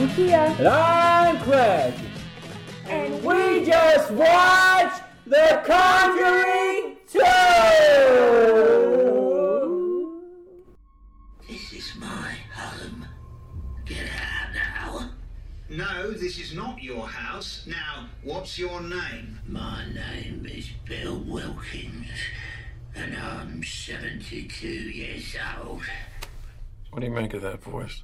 I'm Kia. And I'm Craig. And We just watched The Conjuring 2! This is my home. Get out now. No, this is not your house. Now, what's your name? My name is Bill Wilkins, and I'm 72 years old. What do you make of that voice?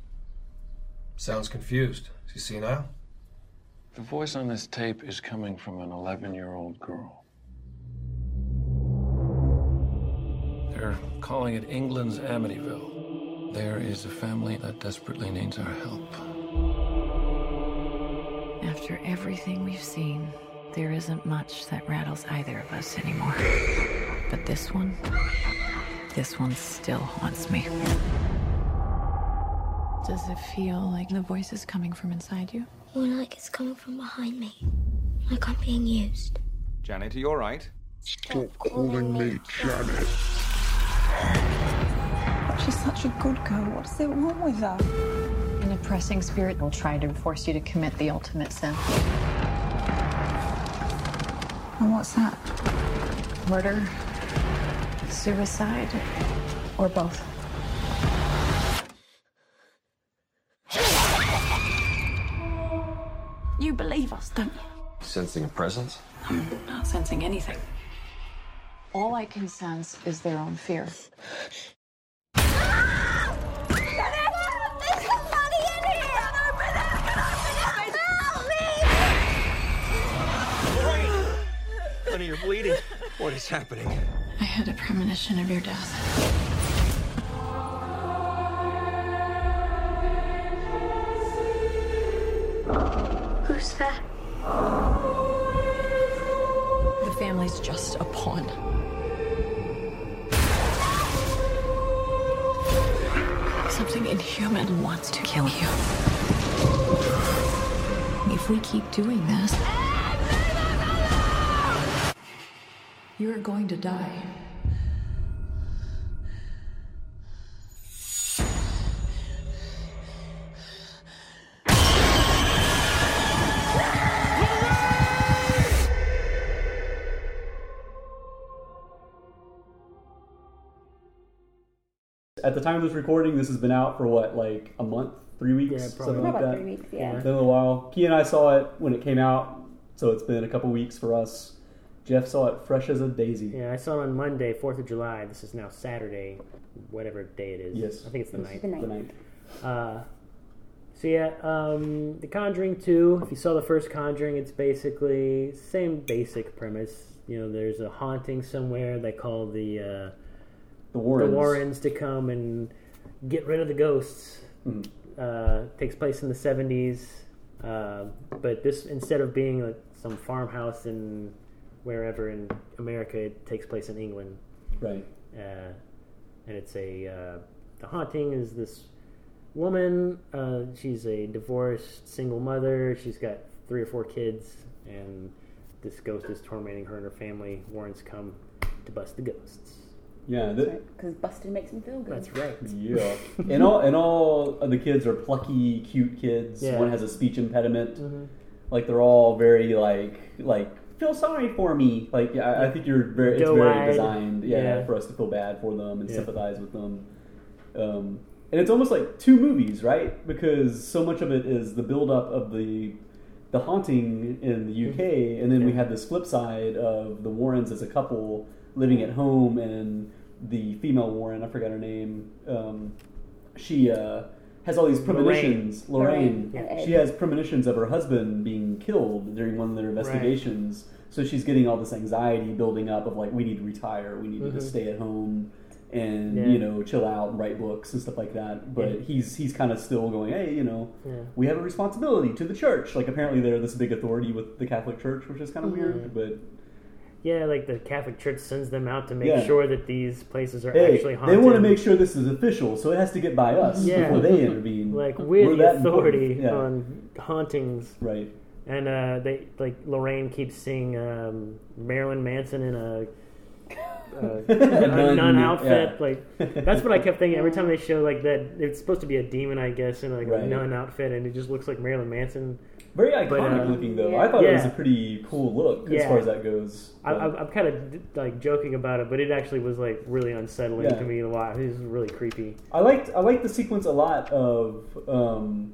Sounds confused. Is he senile? The voice on this tape is coming from an 11 year old girl. They're calling it England's Amityville. There is a family that desperately needs our help. After everything we've seen, there isn't much that rattles either of us anymore. But this one, this one still haunts me. Does it feel like the voice is coming from inside you? More like it's coming from behind me. Like I'm being used. Janet, are you all right? Stop calling me Janet. She's such a good girl. What's it wrong with her? An oppressing spirit will try to force you to commit the ultimate sin. And what's that? Murder, suicide, or both. You believe us, don't you? Sensing a presence? I'm not sensing anything. All I can sense is their own fear. Help me! Honey, you're bleeding. What is happening? I had a premonition of your death. Inhuman wants to kill you. If we keep doing this, you're going to die. Time of this recording, this has been out for what, like a month, three weeks, Yeah, probably. something like About that. three weeks, yeah. Been a little while. Kia and I saw it when it came out, so it's been a couple weeks for us. Jeff saw it fresh as a daisy. Yeah, I saw it on Monday, 4th of July. This is now Saturday, whatever day it is. Yes. I think it's the Yes. ninth. The ninth. The ninth. Uh, so yeah, um, The Conjuring 2. If you saw the first Conjuring, it's basically same basic premise. You know, there's a haunting somewhere. They call the uh, The Warrens. the Warrens to come and get rid of the ghosts. Mhm. Uh, takes place in the 70s, uh, but this instead of being like some farmhouse in wherever in America, it takes place in England Right. uh, and it's a uh, the haunting is this woman. Uh, she's a divorced single mother. She's got three or four kids, and this ghost is tormenting her and her family. Warrens come to bust the ghosts. Yeah. The, Because busted makes him feel good. That's right. Yeah, and all and all of the kids are plucky, cute kids. Yeah. One has a speech impediment. Mhm. Like they're all very like like feel sorry for me. Like yeah, I, I think you're very it's very Doe-eyed. designed. Yeah, Yeah. for us to feel bad for them and Yeah. sympathize with them. Um, and it's almost like two movies, right? Because so much of it is the build up of the the haunting in the UK, and then we Yeah. have this flip side of the Warrens as a couple living at home, and the female Warren, I forgot her name. Um, she uh, has all these premonitions. Lorraine, Lorraine, yeah. she has premonitions of her husband being killed during one of their investigations. So she's getting all this anxiety building up of like, we need to retire, we need to Mhm. just stay at home and Yeah. you know chill out and write books and stuff like that. But Yeah. he's he's kind of still going, hey, you know, Yeah. we have a responsibility to the church. Like apparently they're this big authority with the Catholic Church, which is kind of Mhm. weird. But Yeah, like the Catholic Church sends them out to make Yeah. sure that these places are hey, actually haunted. they want to make sure this is official, so it has to get by us Yeah. before they intervene. like we're, the that authority. Yeah. on hauntings. right. And uh, they like Lorraine keeps seeing um, Marilyn Manson in a uh, A nun, outfit. Like that's what I kept thinking every time they show like that. It's supposed to be a demon, I guess, in like Right. a nun outfit, and it just looks like Marilyn Manson. Very iconic But, uh, looking though. yeah. I thought it was a pretty cool look as far as that goes. I, But- I'm, I'm kind of like joking about it, but it actually was like really unsettling Yeah. to me a lot. It was really creepy. I liked I liked the sequence a lot of um,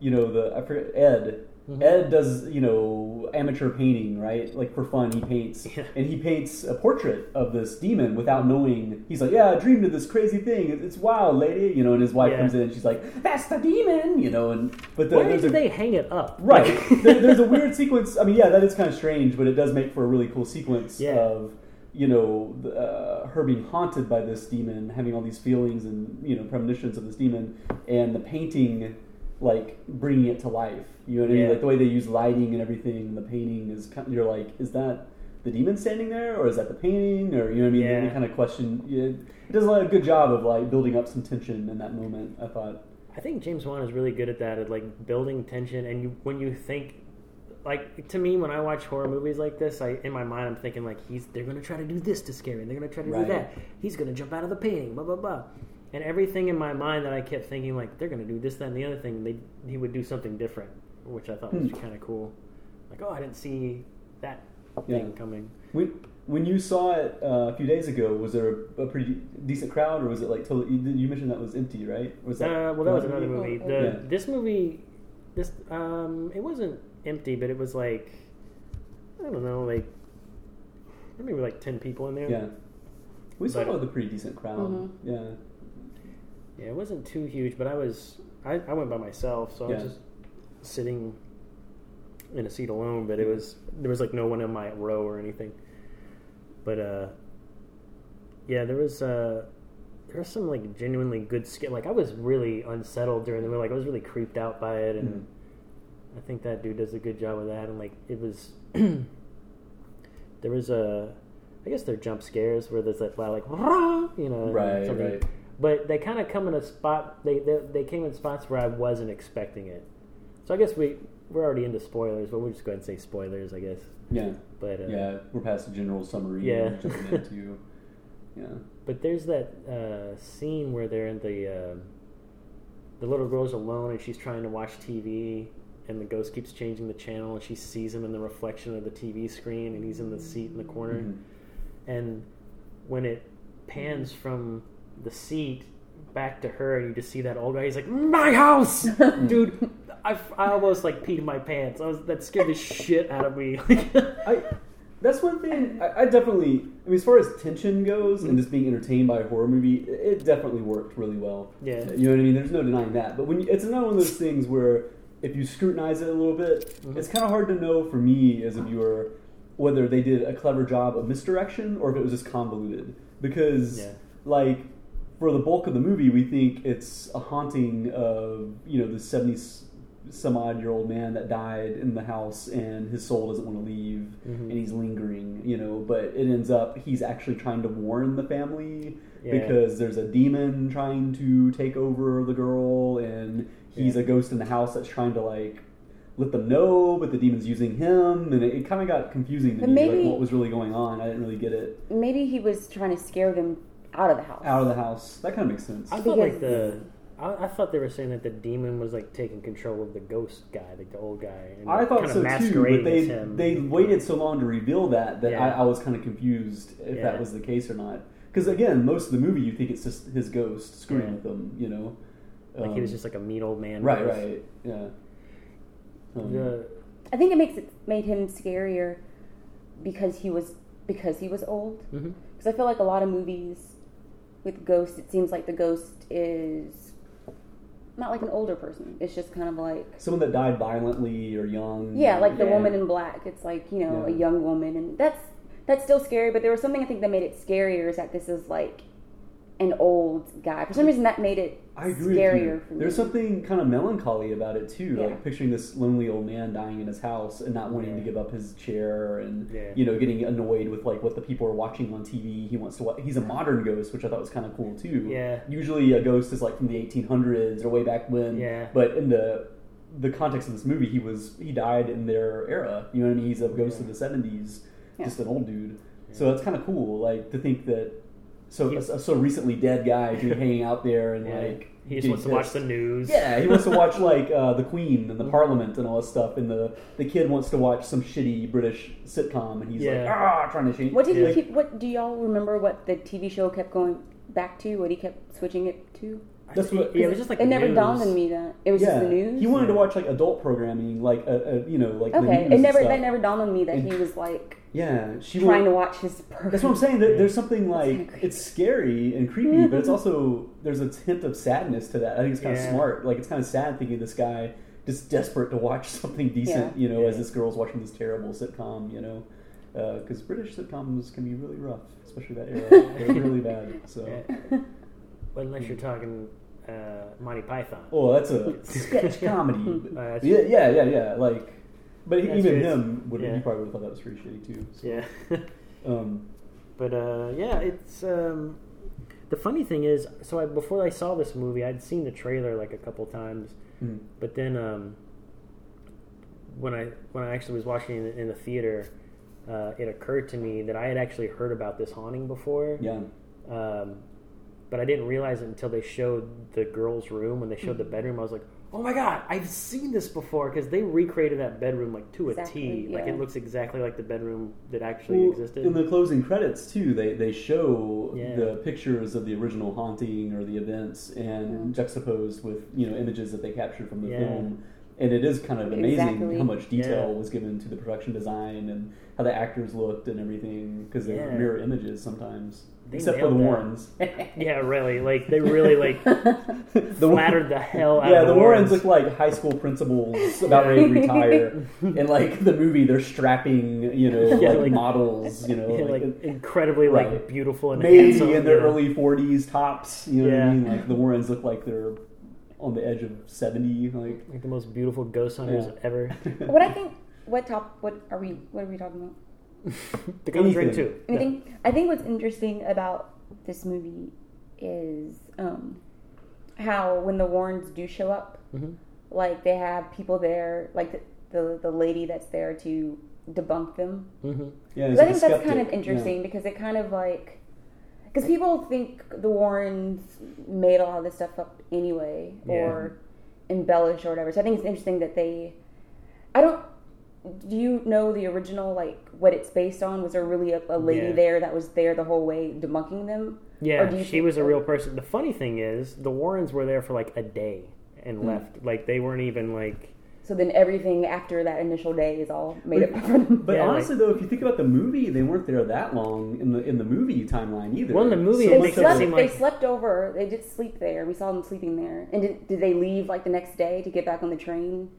you know the I forget Ed. Mhm. Ed does you know amateur painting right like for fun he paints Yeah. and he paints a portrait of this demon without knowing he's like yeah I dreamed of this crazy thing It- it's wild lady you know and his wife Yeah. comes in and she's like that's the demon you know and but the, Why did a, they hang it up? Right. there, there's a weird sequence. I mean, yeah, that is kind of strange, but it does make for a really cool sequence Yeah. of you know uh, her being haunted by this demon, having all these feelings and you know premonitions of this demon, and the painting like bringing it to life. You know what I mean? Yeah. Like the way they use lighting and everything. And the painting is kind Of, you're like, is that the demon standing there, or is that the painting, or you know what I mean? Yeah. Any kind of question. It does a good job of like building up some tension in that moment. I thought. I think James Wan is really good at that, at like building tension. And you, when you think, like to me, when I watch horror movies like this, I in my mind I'm thinking like he's they're gonna try to do this to scare me, they're gonna try to Right. do that. He's gonna jump out of the painting, blah blah blah. And everything in my mind that I kept thinking like they're gonna do this, that, and the other thing, they he would do something different, which I thought was Hmm. kind of cool. Like oh, I didn't see that Yeah. thing coming. When, when you saw it uh, a few days ago, was there a, a pretty decent crowd, or was it like totally? You, you mentioned that was empty, right? Was that? Uh, well, that was another movie. The Yeah. this movie, this um, it wasn't empty, but it was like I don't know, like maybe like ten people in there. Yeah, we saw But- it with a pretty decent crowd. Mhm. Yeah, yeah, it wasn't too huge, but I was I, I went by myself, so I Yeah. was just sitting in a seat alone. But it was there was like no one in my row or anything. But uh, yeah, there was uh. There was some like genuinely good skill. Like I was really unsettled during the movie. Like I was really creeped out by it, and Mhm. I think that dude does a good job with that. And like it was, there was a, I guess they're jump scares where there's like like "Rah!" you know, Right, right. But they kind of come in a spot. They, they they came in spots where I wasn't expecting it. So I guess we we're already into spoilers, but we'll just go ahead and say spoilers. I guess. yeah, But uh, yeah. We're past the general summary. Yeah. jumping into yeah. But there's that uh, scene where they're in the uh, the little girl's alone and she's trying to watch TV, and the ghost keeps changing the channel, and she sees him in the reflection of the TV screen, and he's in the seat in the corner, Mhm. and when it pans from the seat back to her, and you just see that old guy, he's like, "My house, dude." I, I almost like peed my pants. I was that scared the shit out of me. I that's one thing I, I definitely. I mean, as far as tension goes and just being entertained by a horror movie, it definitely worked really well. Yeah. you know what I mean. There's no denying that. But when you, it's another one of those things where if you scrutinize it a little bit, Mhm. it's kind of hard to know for me as a viewer whether they did a clever job of misdirection or if it was just convoluted. Because Yeah. like for the bulk of the movie, we think it's a haunting of you know the seventy some odd year old man that died in the house and his soul doesn't want to leave Mhm. and he's lingering, you know. But it ends up he's actually trying to warn the family Yeah. because there's a demon trying to take over the girl and he's Yeah. a ghost in the house that's trying to like let them know, but the demon's using him, and it, it kind of got confusing to But me, maybe- like what was really going on. I didn't really get it. Maybe he was trying to scare them out of the house. Out of the house, that kind of makes sense. I thought like the. I, I thought they were saying that the demon was like taking control of the ghost guy, like the old guy. And I thought kind so of too, but they they waited so long to reveal that that Yeah. I, I was kind of confused if Yeah. that was the case or not. Because again, most of the movie you think it's just his ghost screwing Yeah. with them, you know. like he was Um, just like a mean old man. right, ghost. right, yeah. Um, The, I think it makes it made him scarier because he was because he was old. Because I feel like a lot of movies with ghosts, it seems like the ghost is not like an older person. It's just kind of like someone that died violently or young. yeah, like the woman in black. It's like you know a young woman, and that's that's still scary. But there was something I think that made it scarier is that this is like an old guy. For some reason, that made it I agree scarier with you. for me. There's something kind of melancholy about it too, Yeah. like picturing this lonely old man dying in his house and not wanting to give up his chair, and Yeah. you know, getting annoyed with like what the people are watching on TV. He wants to. Watch. He's a modern ghost, which I thought was kind of cool too. Yeah. Usually, a ghost is like from the 1800s or way back when. Yeah. But in the the context of this movie, he was he died in their era. You know what I mean? He's a ghost Yeah. of the 70s, Yeah. just an old dude. So that's kind of cool, like to think that so a, a so recently dead guy can be hanging out there and Yeah. like He just getting wants to watch the news. Yeah, he wants to watch like uh, the Queen and the Parliament and all this stuff, and the the kid wants to watch some shitty British sitcom, and he's like Yeah. ah trying to change. What did he keep? What do y'all remember? What the TV show kept going back to? What he kept switching it to? That's what. Yeah, it was just like it never news. dawned on me that it was yeah, just the news. he wanted to watch like adult programming, like uh, uh, you know, like the okay, news it never that never dawned on me that And- he was like Yeah, she trying to watch his. Program. That's what I'm saying. That there's something like creepy. it's scary and creepy, but it's also there's a hint of sadness to that. I think it's kind of smart. Like it's kind of sad thinking this guy just desperate to watch something decent, Yeah. you know, as this girl's watching this terrible sitcom, you know, because British sitcoms can be really rough, especially that era. They're really bad. So, Yeah. Well, unless you're talking uh, Monty Python. oh, that's a sketch comedy. Uh, yeah, yeah, yeah, yeah. Like, but That's even true. him would Yeah. he probably would have thought that was pretty shitty too. So, Yeah. Um, But uh, yeah, it's um, the funny thing is, so I, before I saw this movie, I'd seen the trailer like a couple times, mm, but then um, when I when I actually was watching it in the theater, uh, it occurred to me that I had actually heard about this haunting before. yeah. Um, but I didn't realize it until they showed the girl's room. When they showed the mm-hmm. bedroom, I was like, "Oh my god, I've seen this before!" Because they recreated that bedroom like to a T. Exactly, Like it looks exactly like the bedroom that actually Well, existed. In the closing credits too, they they show Yeah. the pictures of the original haunting or the events and mm-hmm. juxtaposed with you know images that they captured from the Yeah. film. And it is kind of amazing Exactly. how much detail Yeah. was given to the production design and how the actors looked and everything because they Yeah. mirror images sometimes, They except for the that. Warrens. yeah, really. Like they really like the flattered the hell out yeah, of the the Warrens Warrens. look like high school principals about ready to retire. and like the movie, they're strapping, you know, Yeah, like, like- models, you know, Yeah, like, like incredibly like beautiful and maybe handsome, in their you know. early forties tops. You know what I mean? Like the Warrens look like they're on the edge of seventy. Like like the most beautiful ghost hunters Yeah. ever. what I think. What top? What are we? What are we talking about? the Conjuring Anything. too. Anything? I think what's interesting about this movie is um, how when the Warrens do show up, Mhm. like they have people there, like the, the the lady that's there to debunk them. Mm-hmm. yeah, I think a that's kind of interesting yeah. because it kind of like because people think the Warrens made all of this stuff up anyway or embellish or whatever. So I think it's interesting that they. I don't. Do you know the original like what it's based on? Was there really a, a lady Yeah. there that was there the whole way debunking them? Or Yeah, do you she think- was a real person. The funny thing is, the Warrens were there for like a day and Hmm. left. Like they weren't even like. So then everything after that initial day is all made up for them. But Yeah, like- honestly, though, if you think about the movie, they weren't there that long in the in the movie timeline either. Well, in the movie, So it They makes of slept. seem they like- slept over. They did sleep there. We saw them sleeping there. And did, did they leave like the next day to get back on the train?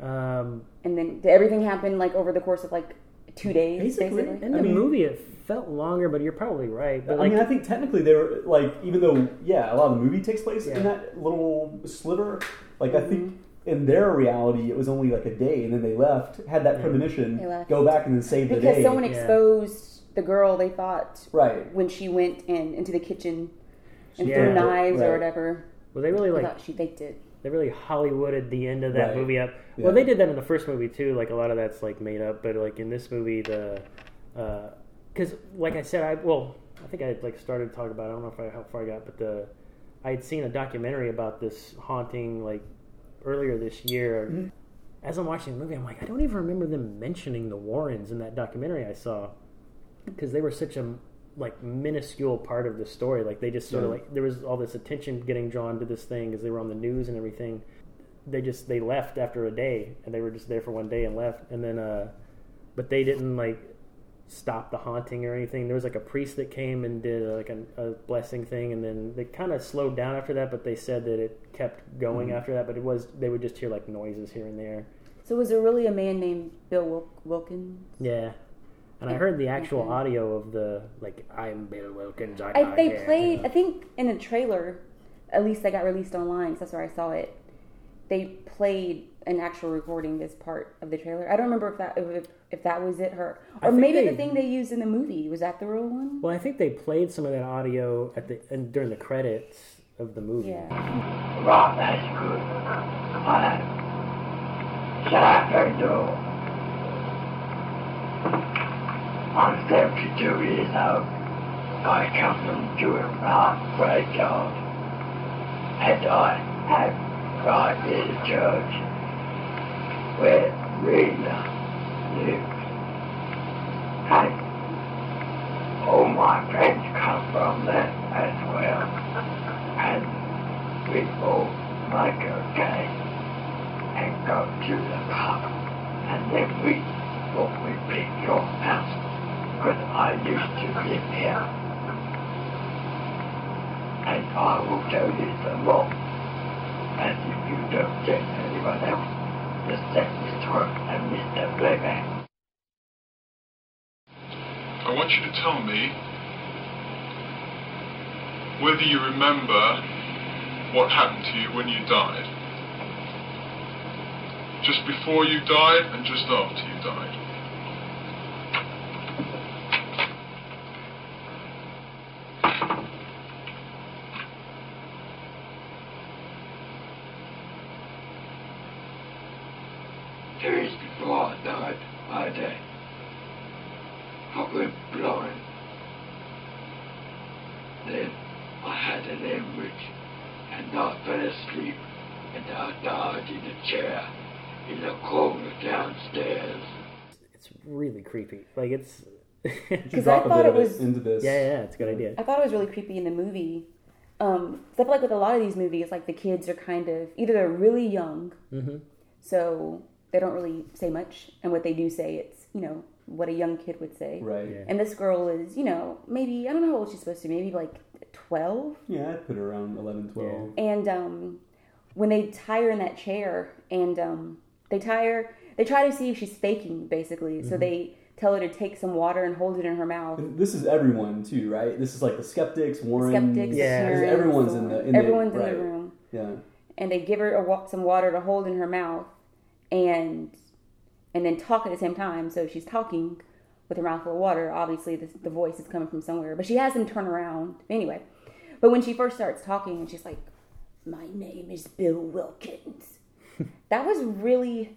Um, And then did everything happen like over the course of like two days, Basically. basically? in I the mean- movie, it felt longer, but you're probably right. But I like, mean, I think technically they were like, even though yeah, a lot of the movie takes place Yeah. in that little sliver. Like I Mm-hmm. think in their reality, it was only like a day, and then they left, had that premonition, left. go back and then save the day Because day. someone Yeah. exposed the girl they thought right. when she went in into the kitchen and Yeah. threw knives Right. or whatever. well, they really I like thought she faked it. They really Hollywooded the end of that Right. movie up. Yeah. Well, they did that in the first movie too. Like a lot of that's like made up, but like in this movie, the because like I said, I well, I think I had like started to talk about. It. I don't know if I how far I got, but the I had seen a documentary about this haunting like earlier this year. Mm-hmm. As I'm watching the movie, I'm like, I don't even remember them mentioning the Warrens in that documentary I saw because they were such a like minuscule part of the story. Like they just sort of like there was all this attention getting drawn to this thing because they were on the news and everything. They just they left after a day and they were just there for one day and left and then uh, but they didn't like stop the haunting or anything. There was like a priest that came and did uh, like a, a blessing thing and then they kind of slowed down after that. But they said that it kept going Mm-hmm. after that. But it was they would just hear like noises here and there. So was there really a man named Bill Wilk- Wilkins? Yeah. And I heard the actual Okay. audio of the like I'm Bill Wilkins. I'm I, they here," played. I think, in a trailer. At least that got released online. 'cause that's where I saw it. They played an actual recording as part of the trailer. I don't remember if that if, if that was it. Her or maybe they- the thing they used in the movie was that the real one. Well, I think they played some of that audio at the and during the credits of the movie. Yeah. Right, that's good. Alright. Shut up, you do. I'm 72 years old. I come from Durants Park graveyard. And I have right near the church where Rena lives. And all my friends come from there as well. And we all make a game and go to the pub. And then we thought we pick your house. Because I used to live here. And I will tell you some more. And if you don't get anyone else, just let Mr. Hook and Mr. Playfair. I want you to tell me whether you remember what happened to you when you died. Just before you died and just after you died. Two years before I died, I did. I went blind. Then I had an hemorrhage and I fell asleep and I died in a chair in the corner downstairs. It's really creepy. Like it's. Because I thought it was into this. Yeah, yeah, it's a good idea. I thought it was really creepy in the movie. Um, 'cause I feel like with a lot of these movies, like the kids are kind of either they're really young, Mhm. so they don't really say much, and what they do say, it's you know what a young kid would say. Right. Yeah. And this girl is, you know, maybe I don't know how old she's supposed to be, maybe like twelve. Yeah, I'd put her around 11, 12. And um, when they tie her in that chair, and um, they tie her, they try to see if she's faking, basically. So Mhm. they tell her to take some water and hold it in her mouth. This is everyone too, right? This is like the skeptics, Warren. Skeptics, yeah, parents, everyone's in the in everyone's the, in right. the room. Yeah, and they give her a, some water to hold in her mouth and and then talk at the same time so she's talking with her mouth full of water obviously the, the voice is coming from somewhere but she has them turn around anyway but when she first starts talking and she's like my name is bill wilkins that was really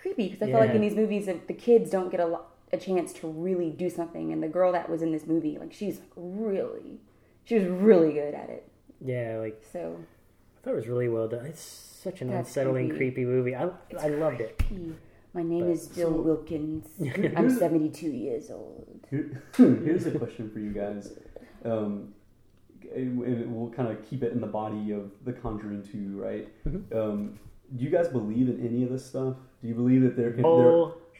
creepy because i feel like in these movies the the kids don't get a, lo- a chance to really do something and the girl that was in this movie like she's like really she was really good at it Yeah, like so I thought it was really well done. It's such an unsettling, creepy. creepy, movie. I I loved it. My name But- is Bill So- Wilkins. I'm 72 years old. Here- here's a question for you guys. Um, and and we'll kind of keep it in the body of The Conjuring 2, right? Mm-hmm. Um, do you guys believe in any of this stuff? Do you believe that there can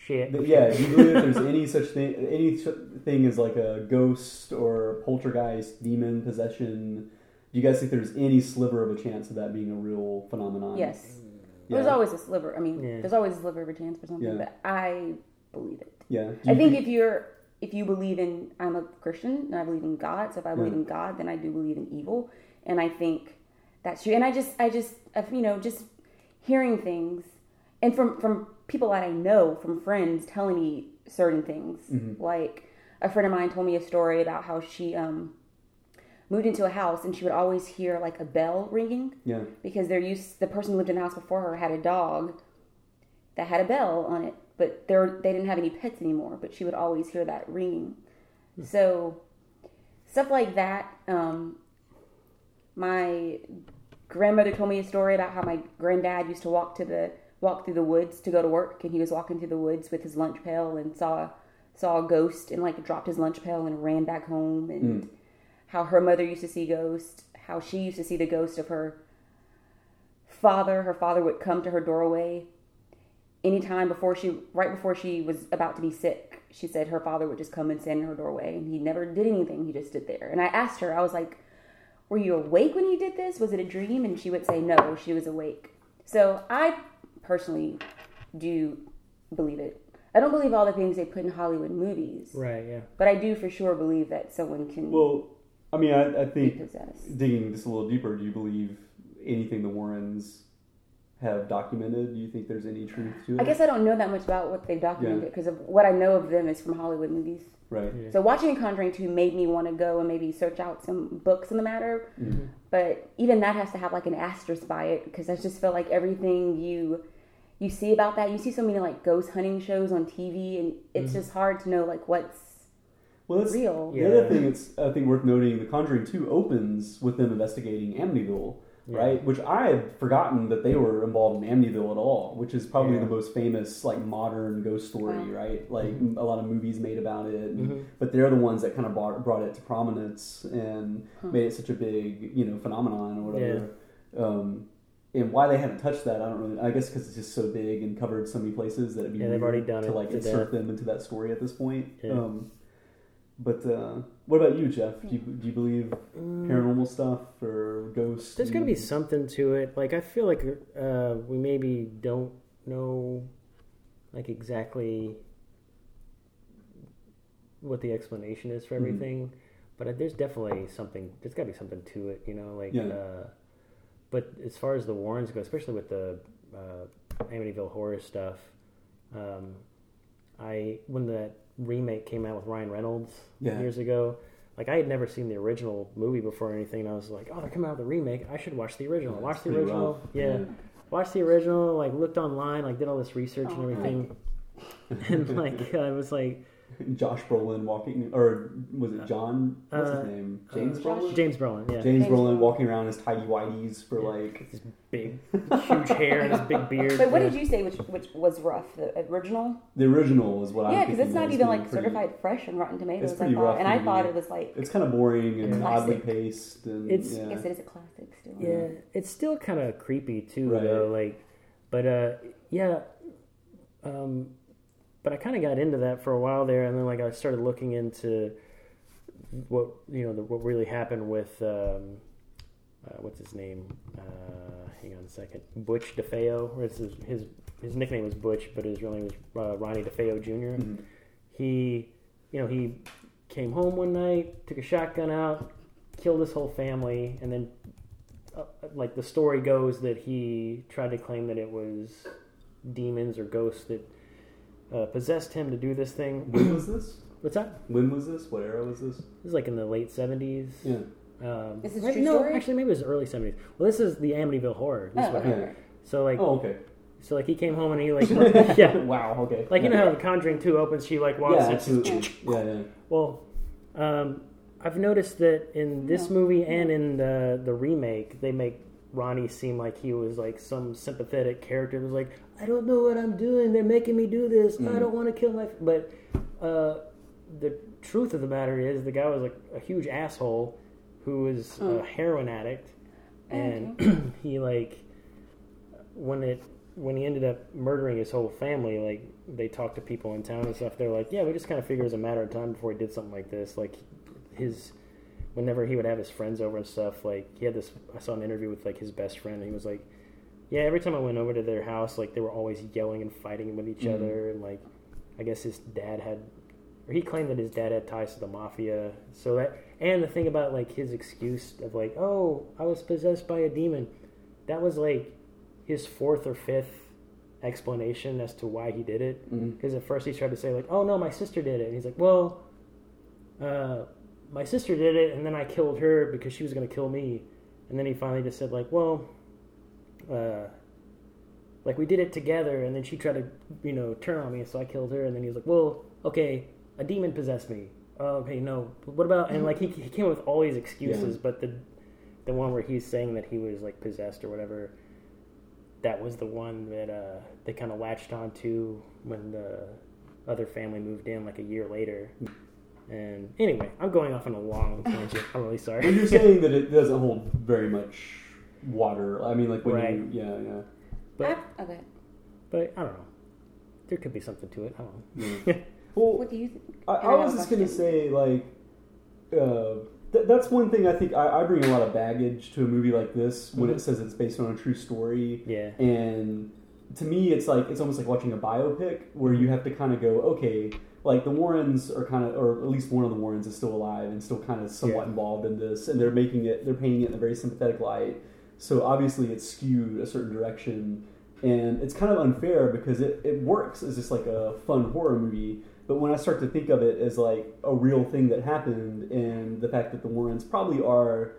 Bullshit. there, yeah, do you believe that there's any such thing any such thing as like a ghost or poltergeist, demon possession? Do you guys think there's any sliver of a chance of that being a real phenomenon? Yes. Yeah. There's always a sliver. I mean, Yeah. there's always a sliver of a chance for something, Yeah. but I believe it. Yeah. Do I you think if you're if you believe in I'm a Christian and I believe in God, so if I believe Yeah. in God, then I do believe in evil, and I think that's true. And I just I just you know just hearing things and from from people that I know from friends telling me certain things. Mhm. Like a friend of mine told me a story about how she um moved into a house and she would always hear like a bell ringing Yeah. because they're used the person who lived in the house before her had a dog that had a bell on it but there they didn't have any pets anymore but she would always hear that ringing so stuff like that um, my grandmother told me a story about how my granddad used to walk to the walk through the woods to go to work and he was walking through the woods with his lunch pail and saw saw a ghost and like dropped his lunch pail and ran back home and Mm. how her mother used to see ghosts how she used to see the ghost of her father. Her father would come to her doorway anytime before she right before she was about to be sick. She said her father would just come and stand in her doorway and he never did anything. He just stood there. And i asked her i was like were you awake when you did this? Was it a dream? And she would say no she was awake. So i personally do believe it i don't believe all the things they put in hollywood movies Right. Yeah. but i do for sure believe that someone can Well, I mean, I, I think digging this a little deeper, do you believe anything the Warrens have documented? Do you think there's any truth to it? i guess i don't know that much about what they've documented because of what i know of them is from hollywood movies Right. So watching Conjuring 2 made me want to go and maybe search out some books in the matter. Mhm. But even that has to have like an asterisk by it because I just feel like everything you you see about that, you see so many like ghost hunting shows on TV and it's Mhm. just hard to know like what's Well, that's real. The other thing that's I think worth noting: The Conjuring Two opens with them investigating Amityville, Yeah. right? Which I had forgotten that they were involved in Amityville at all, which is probably Yeah. the most famous like modern ghost story, Wow. right? Like Mm-hmm. a lot of movies made about it, and, Mhm. but they're the ones that kind of brought, brought it to prominence and Huh. made it such a big you know phenomenon or whatever. Um, and why they haven't touched that, I don't really. I guess because it's just so big and covered so many places that it'd be Yeah, they've already done to it like to insert death. them into that story at this point. Yeah. Um, but uh, what about you, Jeff? Do you, do you believe paranormal stuff or ghosts? Mm. There's got to be something to it. Like I feel like uh, we maybe don't know, like exactly what the explanation is for Mhm. everything, but uh, there's definitely something. There's got to be something to it, you know. Like, Yeah. uh, but as far as the Warrens go, especially with the uh, Amityville horror stuff, um, I when that remake came out with Ryan Reynolds Yeah. years ago. Like I had never seen the original movie before or anything. And I was like, "Oh, they're coming out with the remake. I should watch the original." Yeah, watch the original, rough. yeah. Yeah. Watch the original. Like looked online, like did all this research and Oh, everything, and like I was like, Josh Brolin walking, or was it John? What's Uh, his name? James uh, Brolin. James Brolin, yeah. James James Brolin Brolin. walking around in his tidy whities for like his big, huge hair and his big beard. But what yeah. did you say? Which which was rough? The original? the original is what I'm. yeah, because it's not even like pretty- certified fresh on Rotten Tomatoes. It's pretty I thought, rough and I thought it was like It's kind of boring and Yeah. oddly paced, and It's- yeah. I guess it is a classic still. Yeah, it's still kind of creepy too, Right. though. Like, but uh, yeah, um, but I kind of got into that for a while there, and then like I started looking into what you know the, what really happened with um, uh, what's his name? Uh, hang on a second, Butch DeFeo. His, his his nickname was Butch, but his real name was uh, Ronnie DeFeo junior Mhm. He, you know, he came home one night, took a shotgun out, killed his whole family, and then uh, like the story goes that he tried to claim that it was demons or ghosts that uh, possessed him to do this thing. When was this? What's that? When was this? What era was this? This is like in the late seventies. Yeah. Um, Is this right- true no, story? actually, maybe it was early seventies. Well, this is the Amityville Horror. This is Oh, what okay. happened. So like, Oh, okay. so like he came home and he like, yeah, wow. Okay. like you Yeah. know how The Conjuring Two opens, she like walks. Yeah, in, absolutely. Yeah, yeah. Well, um, I've noticed that in this movie and in the the remake, they make Ronnie seem like he was like some sympathetic character. It was like, I don't know what I'm doing. They're making me do this. I Mm. don't want to kill my. F-. But uh, the truth of the matter is, the guy was like a huge asshole who was Oh. a heroin addict, and he like when it when he ended up murdering his whole family, like they talked to people in town and stuff. They're like, yeah, we just kind of figured it was a matter of time before he did something like this. Like his whenever he would have his friends over and stuff, like he had this. I saw an interview with like his best friend, and he was like, yeah, every time I went over to their house, like they were always yelling and fighting with each Mhm. other, and like I guess his dad had. Or he claimed that his dad had ties to the mafia. So that, and the thing about like his excuse of like, oh, I was possessed by a demon, that was like his fourth or fifth explanation as to why he did it. Mhm. Because at first he tried to say like, "Oh no, my sister did it," and he's like, "Well, uh, my sister did it, and then I killed her because she was going to kill me." And then he finally just said like, "Well, uh, like we did it together, and then she tried to, you know, turn on me, so I killed her." And then he was like, "Well, okay, a demon possessed me. Oh, okay, no. What about?" And like he, he came up with all these excuses, Yeah. but the the one where he's saying that he was like possessed or whatever that was the one that uh, they kind of latched onto when the other family moved in like a year later. And anyway, I'm going off on a long tangent. I'm really sorry. When you're saying that it doesn't hold very much water, I mean, like when Right. you, yeah, yeah. but, Ah, okay. but I don't know. There could be something to it. I don't know. Yeah. Well, What do you think? I, I I was just gonna say, like, uh, th- that's one thing I think I, I bring a lot of baggage to a movie like this when Mhm. it says it's based on a true story. Yeah. And to me, it's like it's almost like watching a biopic where you have to kind of go, okay, like the Warrens are kind of, or at least one of the Warrens is still alive and still kind of somewhat Yeah. involved in this, and they're making it, they're painting it in a very sympathetic light. So obviously, it's skewed a certain direction, and it's kind of unfair because it, it works as just like a fun horror movie. But when I start to think of it as like a real thing that happened, and the fact that the Warrens probably are,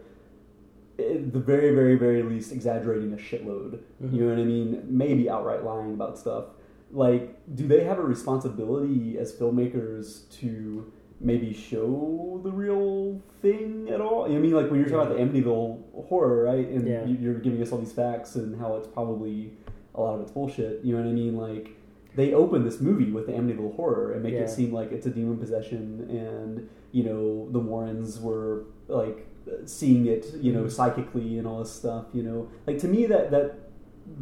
at the very, very, very least, exaggerating a shitload. Mhm. You know what I mean? Maybe outright lying about stuff. Like, do they have a responsibility as filmmakers to maybe show the real thing at all. I mean, like when you're talking about the Amityville horror, right? And Yeah. you- you're giving us all these facts and how it's probably a lot of it's bullshit. You know what I mean? Like they open this movie with the Amityville horror and make Yeah. it seem like it's a demon possession, and you know the Warrens were like seeing it, you know, Mhm. psychically and all this stuff. You know, like to me that that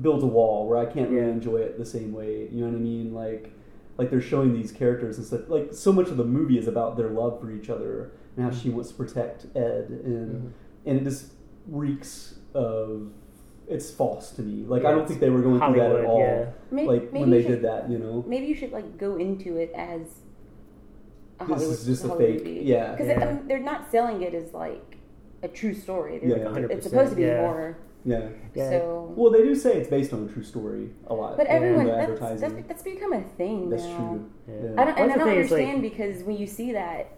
builds a wall where I can't really Yeah. enjoy it the same way. You know what I mean? Like like they're showing these characters and stuff. Like so much of the movie is about their love for each other and how she wants to protect Ed, and Mhm. and it just reeks of it's false to me. Like I don't think they were going through that at all. yeah. May- like maybe when they should- did that, you know. Maybe you should like go into it as a This is just a Hollywood fake- movie. yeah. because Yeah. they're not selling it as like a true story. They're- Yeah, yeah. it's supposed to be 100%, yeah. horror. Yeah. Yeah. So, Well, they do say it's based on a true story a lot. but everyone the that's, advertising. that's that's become a thing That's now. true. Yeah. Yeah. I don't, and I don't thing, it's like- understand because when you see that,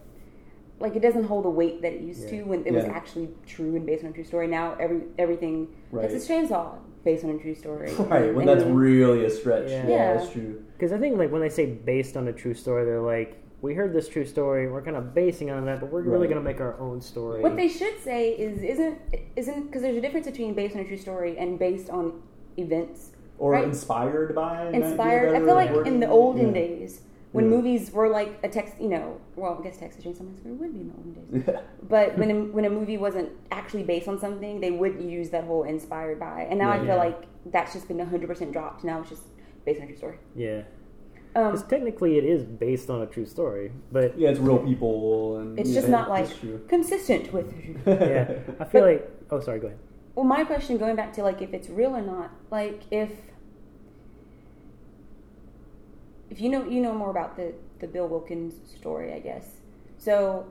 like it doesn't hold the weight that it used Yeah. to when it was actually true and based on a true story. Now every everything Right. Texas Chainsaw based on a true story. Right, when And that's really a stretch. Yeah. Yeah, Yeah. that's true. Because I think like when they say based on a true story, they're like, we heard this true story, we're kind of basing on that, but we're really Right. going to make our own story. What they should say is isn't isn't because there's a difference between based on a true story and based on events. Or Right. inspired by. might be a Inspired. I feel like word. in the olden Yeah. days when Yeah. movies were like a text, you know, well, I guess Texas Chainsaw Massacre would be in the olden days. Yeah. But when a, when a movie wasn't actually based on something, they would use that whole inspired by. And now I Yeah. feel like that's just been 100% dropped. Now it's just based on a true story. yeah. Um, Because technically it is based on a true story, but Yeah, it's real people, and it's yeah, just not like consistent with. yeah, I feel like. Oh, sorry. Go ahead. Well, my question, going back to like if it's real or not, like if if you know you know more about the the Bill Wilkins story, I guess. So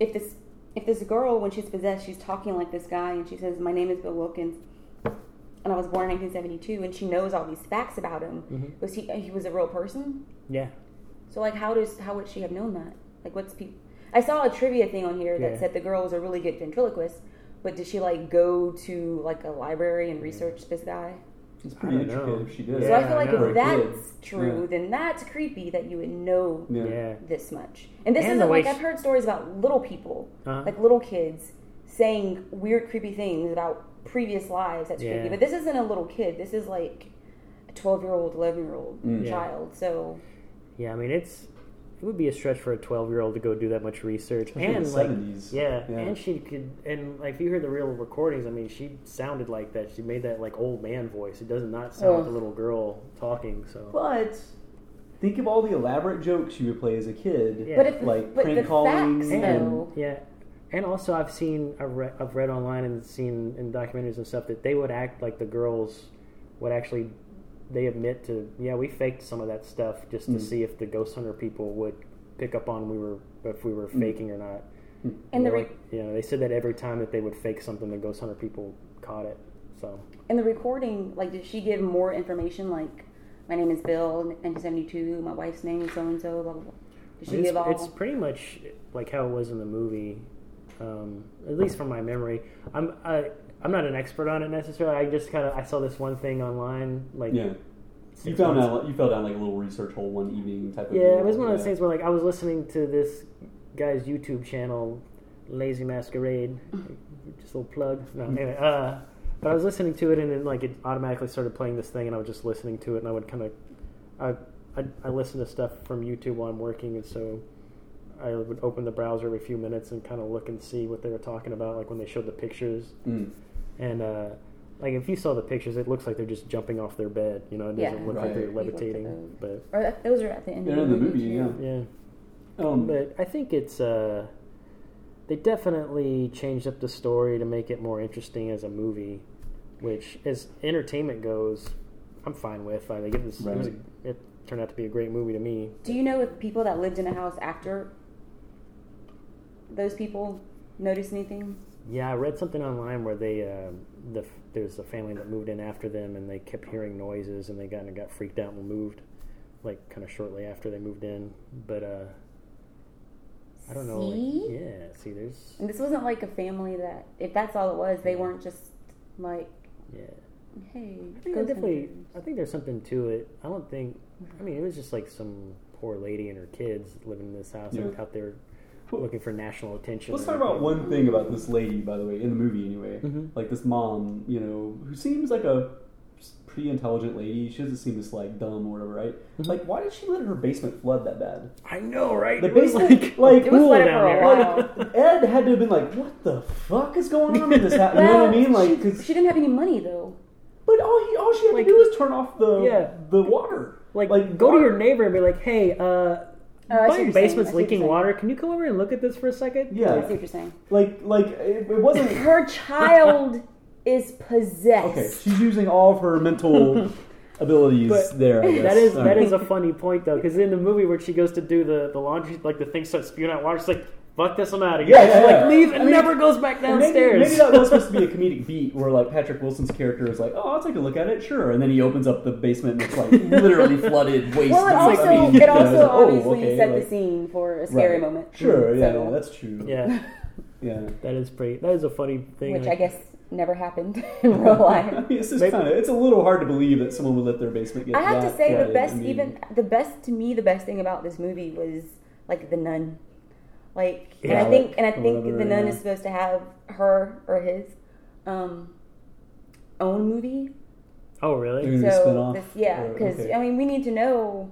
if this if this girl when she's possessed, she's talking like this guy, and she says, "My name is Bill Wilkins." And I was born in 1972, and she knows all these facts about him. Mhm. Was he? He was a real person. Yeah. So like, how does how would she have known that? Like, what's people? I saw a trivia thing on here that Yeah. said the girl was a really good ventriloquist, but did she like go to like a library and research this guy? It's pretty don't intricate if she did. so Yeah, I feel like know. For a if that's true, Yeah. then that's creepy that you would know Yeah. Yeah. this much. And this And isn't the way like I've heard stories about little people, Uh-huh. like little kids, saying weird, creepy things about previous lives. That's Yeah. creepy. But this isn't a little kid. This is like a twelve-year-old, eleven-year-old Mm. Yeah. child. So Yeah, I mean it's it would be a stretch for a twelve year old to go do that much research. Especially in and the like 70s. Yeah, Yeah. and she could and like if you heard the real recordings, I mean she sounded like that. She made that like old man voice. It does not sound like a little girl talking, so But think of all the elaborate jokes you would play as a kid. Yeah. But if like but prank the calling facts, and though, Yeah, and also I've seen I've read, I've read online and seen in documentaries and stuff that they would act like the girls would actually they admit to yeah we faked some of that stuff just to Mm. see if the ghost hunter people would pick up on we were if we were Mm. faking or not. And the They're re- like, you know they said that every time that they would fake something the ghost hunter people caught it. So in the recording, like, did she give more information? Like, my name is Bill, 1972. My wife's name is so and so. Blah blah blah. Did she it's, give all? it's pretty much like how it was in the movie, um, at least from my memory. I'm I, I'm not an expert on it necessarily. I just kind of I saw this one thing online, like yeah. You found out you fell down like a little research hole one evening type of. Yeah, deal. it was one of those things where like I was listening to this guy's YouTube channel, Lazy Masquerade. just a little plug. No, anyway, uh, but I was listening to it and then like it automatically started playing this thing and I was just listening to it and I would kind of, I, I I listen to stuff from YouTube while I'm working and so. I would open the browser every few minutes and kind of look and see what they were talking about, like when they showed the pictures. Mm. And uh, like if you saw the pictures, it looks like they're just jumping off their bed. You know, it doesn't Yeah. look like they're levitating. But or that, those are at the end They're of in the the movie, yeah. yeah, Um, but I think it's uh, they definitely changed up the story to make it more interesting as a movie, which as entertainment goes, I'm fine with. I think it was, it, was a, it turned out to be a great movie to me. Do you know if people that lived in a house after those people notice anything? Yeah, I read something online where they uh, the there's a family that moved in after them, and they kept hearing noises, and they kind of got freaked out and moved, like kind of shortly after they moved in. But uh, I don't know. like- yeah, see, there's And this wasn't like a family that, if that's all it was, they weren't just like, yeah. hey, I think definitely. hunters. I think there's something to it. I don't think. I mean, it was just like some poor lady and her kids living in this house Yeah. and out there looking for national attention. Let's talk about one thing about this lady, by the way, in the movie anyway. Mhm. Like this mom, you know, who seems like a pretty intelligent lady. She doesn't seem this like dumb or whatever, right? Mm-hmm. Like, why did she let her basement flood that bad? I know, right? The It was basement, like- like, It was cool down for a there. while. Like, Ed had to have been like, "What the fuck is going on in this house?" You know what I mean? Like, she, because she didn't have any money though. But all he, all she had to do was turn off the Yeah. the water. Like, Like, go to your neighbor and be like, "Hey, uh, Oh, I see my what you're saying. I basement's leaking water. Can you come over and look at this for a second? Yeah. I see what you're saying. Like, like it, it wasn't. Her child is possessed. Okay, she's using all of her mental abilities But there. I guess. That is All that right. is a funny point though, because in the movie where she goes to do the, the laundry, like the thing starts spewing out water, she's like, "Fuck this, I'm out of here." Yeah, yeah, She, like leave and I mean, never goes back And maybe- downstairs. Maybe, that was supposed to be a comedic beat where like Patrick Wilson's character is like, "Oh, I'll take a look at it, sure," and then he opens up the basement and it's like literally flooded, waste. Well, it like, also I mean, it you know, also it's like, oh, obviously okay, set like- the scene for a scary Right. moment. Sure, yeah, So- yeah, that's true. yeah, yeah. that is pretty. That is a funny thing. which like- I guess never happened in real life. I mean, it's just kind of it's a little hard to believe that someone would let their basement get. I have that to say the best, I mean, even the best to me, the best thing about this movie was like the nun. Like, and I think, and I think whatever, the nun yeah. is supposed to have her or his um, own movie. oh really? They're gonna spin So this, yeah, because okay. I mean, we need to know.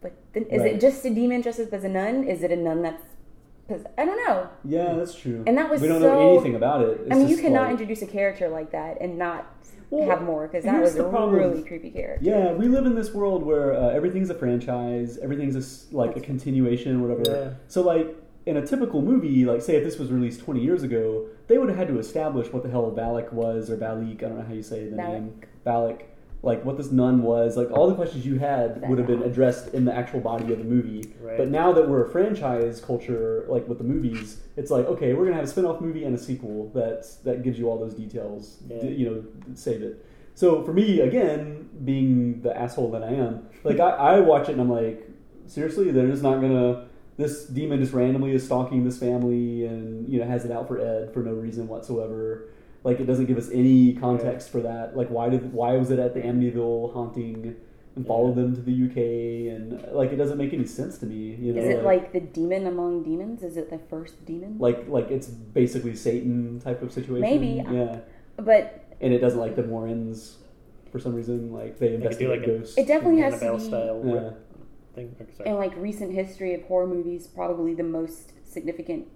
But then, is Right. it just a demon dressed up as a nun? Is it a nun that's? Because I don't know. Yeah, that's true. And that was we don't so- know anything about it. It's I mean, you cannot like- introduce a character like that and not Well, have more because that was a problem. really creepy character. Yeah, we live in this world where uh, everything's a franchise, everything's a s like a continuation, or whatever. Yeah. So, like in a typical movie, like say if this was released twenty years ago, they would have had to establish what the hell Valak was or Valik. I don't know how you say the name. Valak. Like what this nun was, like all the questions you had would have been addressed in the actual body of the movie. Right. But now that we're a franchise culture, like with the movies, it's like okay, we're gonna have a spin-off movie and a sequel that's that gives you all those details. Yeah. D- you know, save it. So for me, again, being the asshole that I am, like I, I watch it and I'm like, seriously, they're just not gonna. This demon just randomly is stalking this family and you know has it out for Ed for no reason whatsoever. Like it doesn't give us any context for that. Like why did why was it at the Amityville haunting and followed them to the UK and like it doesn't make any sense to me. You know, Is it like the demon among demons? Is it the first demon? like like it's basically Satan type of situation? Maybe. yeah. But And it doesn't like the Warrens for some reason. Like they They could do investigate like ghosts. It definitely has to be- style Yeah. thing. Okay, sorry. in like recent history of horror movies, probably the most significant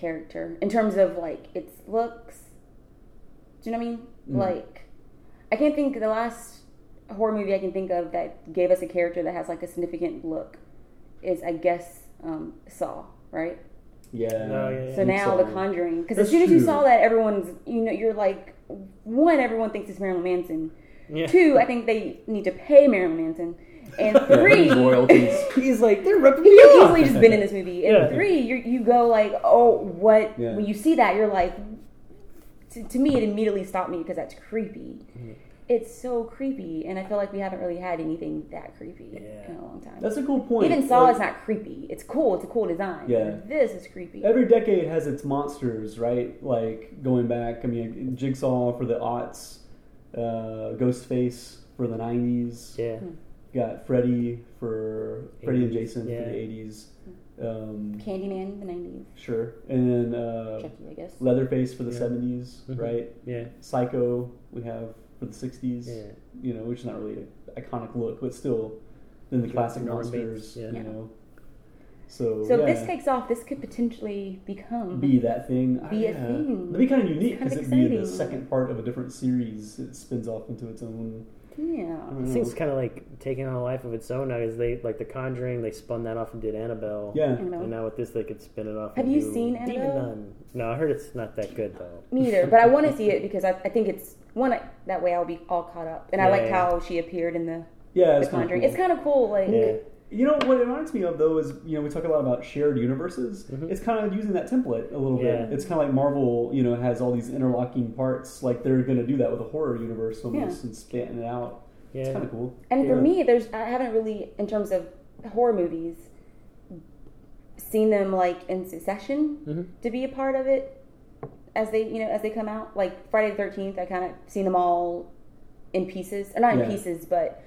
character in terms of like its looks. Do you know what I mean? Mm. Like, I can't think the last horror movie I can think of that gave us a character that has like a significant look is I guess um, Saw, right? Yeah. Oh, yeah, yeah. So now The Conjuring, because as soon as you saw that, everyone's you know you're like one, everyone thinks it's Marilyn Manson. Yeah. Two, I think they need to pay Marilyn Manson. And three, these royalties. He's like, they're ripping me off. easily just been in this movie. And Yeah. three, you you go like, oh, what? Yeah. When you see that, you're like, to, to me, it immediately stopped me because that's creepy. Mm-hmm. It's so creepy, and I feel like we haven't really had anything that creepy in a long time. That's a cool point. Even Saw Like, is not creepy. It's cool. It's a cool design. Yeah. This is creepy. Every decade has its monsters, right? Like going back, I mean, Jigsaw for the aughts, uh, Ghostface for the '90s. Yeah. Got Freddy for Freddy and Jason yeah. for the '80s. Um, Candyman, the '90s. Sure, and then uh, Chucky, I guess. Leatherface for the Yeah. '70s, Mhm. right? Yeah. Psycho we have for the '60s. Yeah. You know, which is not really an iconic look, but still, then the classic Norman Bates, monsters. yeah. You know, so So if this takes off, this could potentially become be that thing. Be a yeah. thing. It'd be kind of unique because it'd be the second part of a different series. It spins off into its own. Yeah. I don't It seems kind of like taking on a life of its own now. Is they like the Conjuring? They spun that off and did Annabelle. Yeah. Annabelle. And now with this, they could spin it off. Have and you do seen Demon Annabelle? No, I heard it's not that good though. Me either, but I want to see it because I, I think it's one I- that way I'll be all caught up, and I liked yeah. how she appeared in the Yeah, The it's kinda Conjuring. cool. It's kind of cool, like Yeah. You know what it reminds me of though is you know we talk a lot about shared universes. Mhm. It's kind of using that template a little Yeah. bit. It's kind of like Marvel, you know, has all these interlocking parts. Like they're going to do that with a horror universe almost Yeah. and spanning it out. Yeah. It's kind of cool. And for me, there's I haven't really, in terms of horror movies, seen them like in succession Mhm. to be a part of it as they you know as they come out. Like Friday the Thirteenth, I kind of seen them all in pieces, or not in Yeah. pieces, but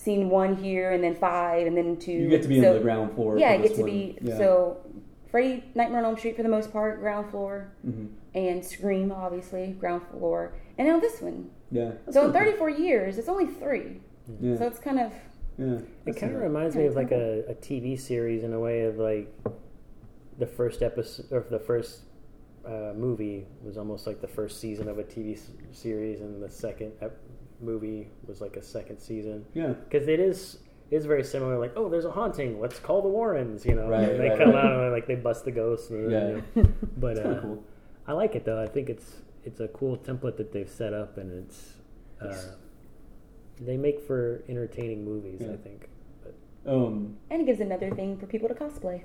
scene one here and then five and then two. You get to be so, on the ground floor. Yeah, for I get to one. be Yeah. so Freddy Nightmare on Elm Street for the most part, ground floor, Mhm. and Scream obviously ground floor, and now this one. Yeah. So in kinda 34 years, it's only three. Yeah. So it's kind of. Yeah. It kind of kinda- reminds me of like a, a TV series in a way of like the first episode or the first uh, movie was almost like the first season of a TV s- series, and the second ep- movie was like a second season. Yeah. because it is is very similar. Like, oh, there's a haunting. Let's call the Warrens. You know, Right, and they right, come right. out and like they bust the ghosts. And, Yeah. you know. but It's uh, cool. I like it though. I think it's it's a cool template that they've set up, and it's uh, they make for entertaining movies. Yeah. I think. But Um, and it gives another thing for people to cosplay.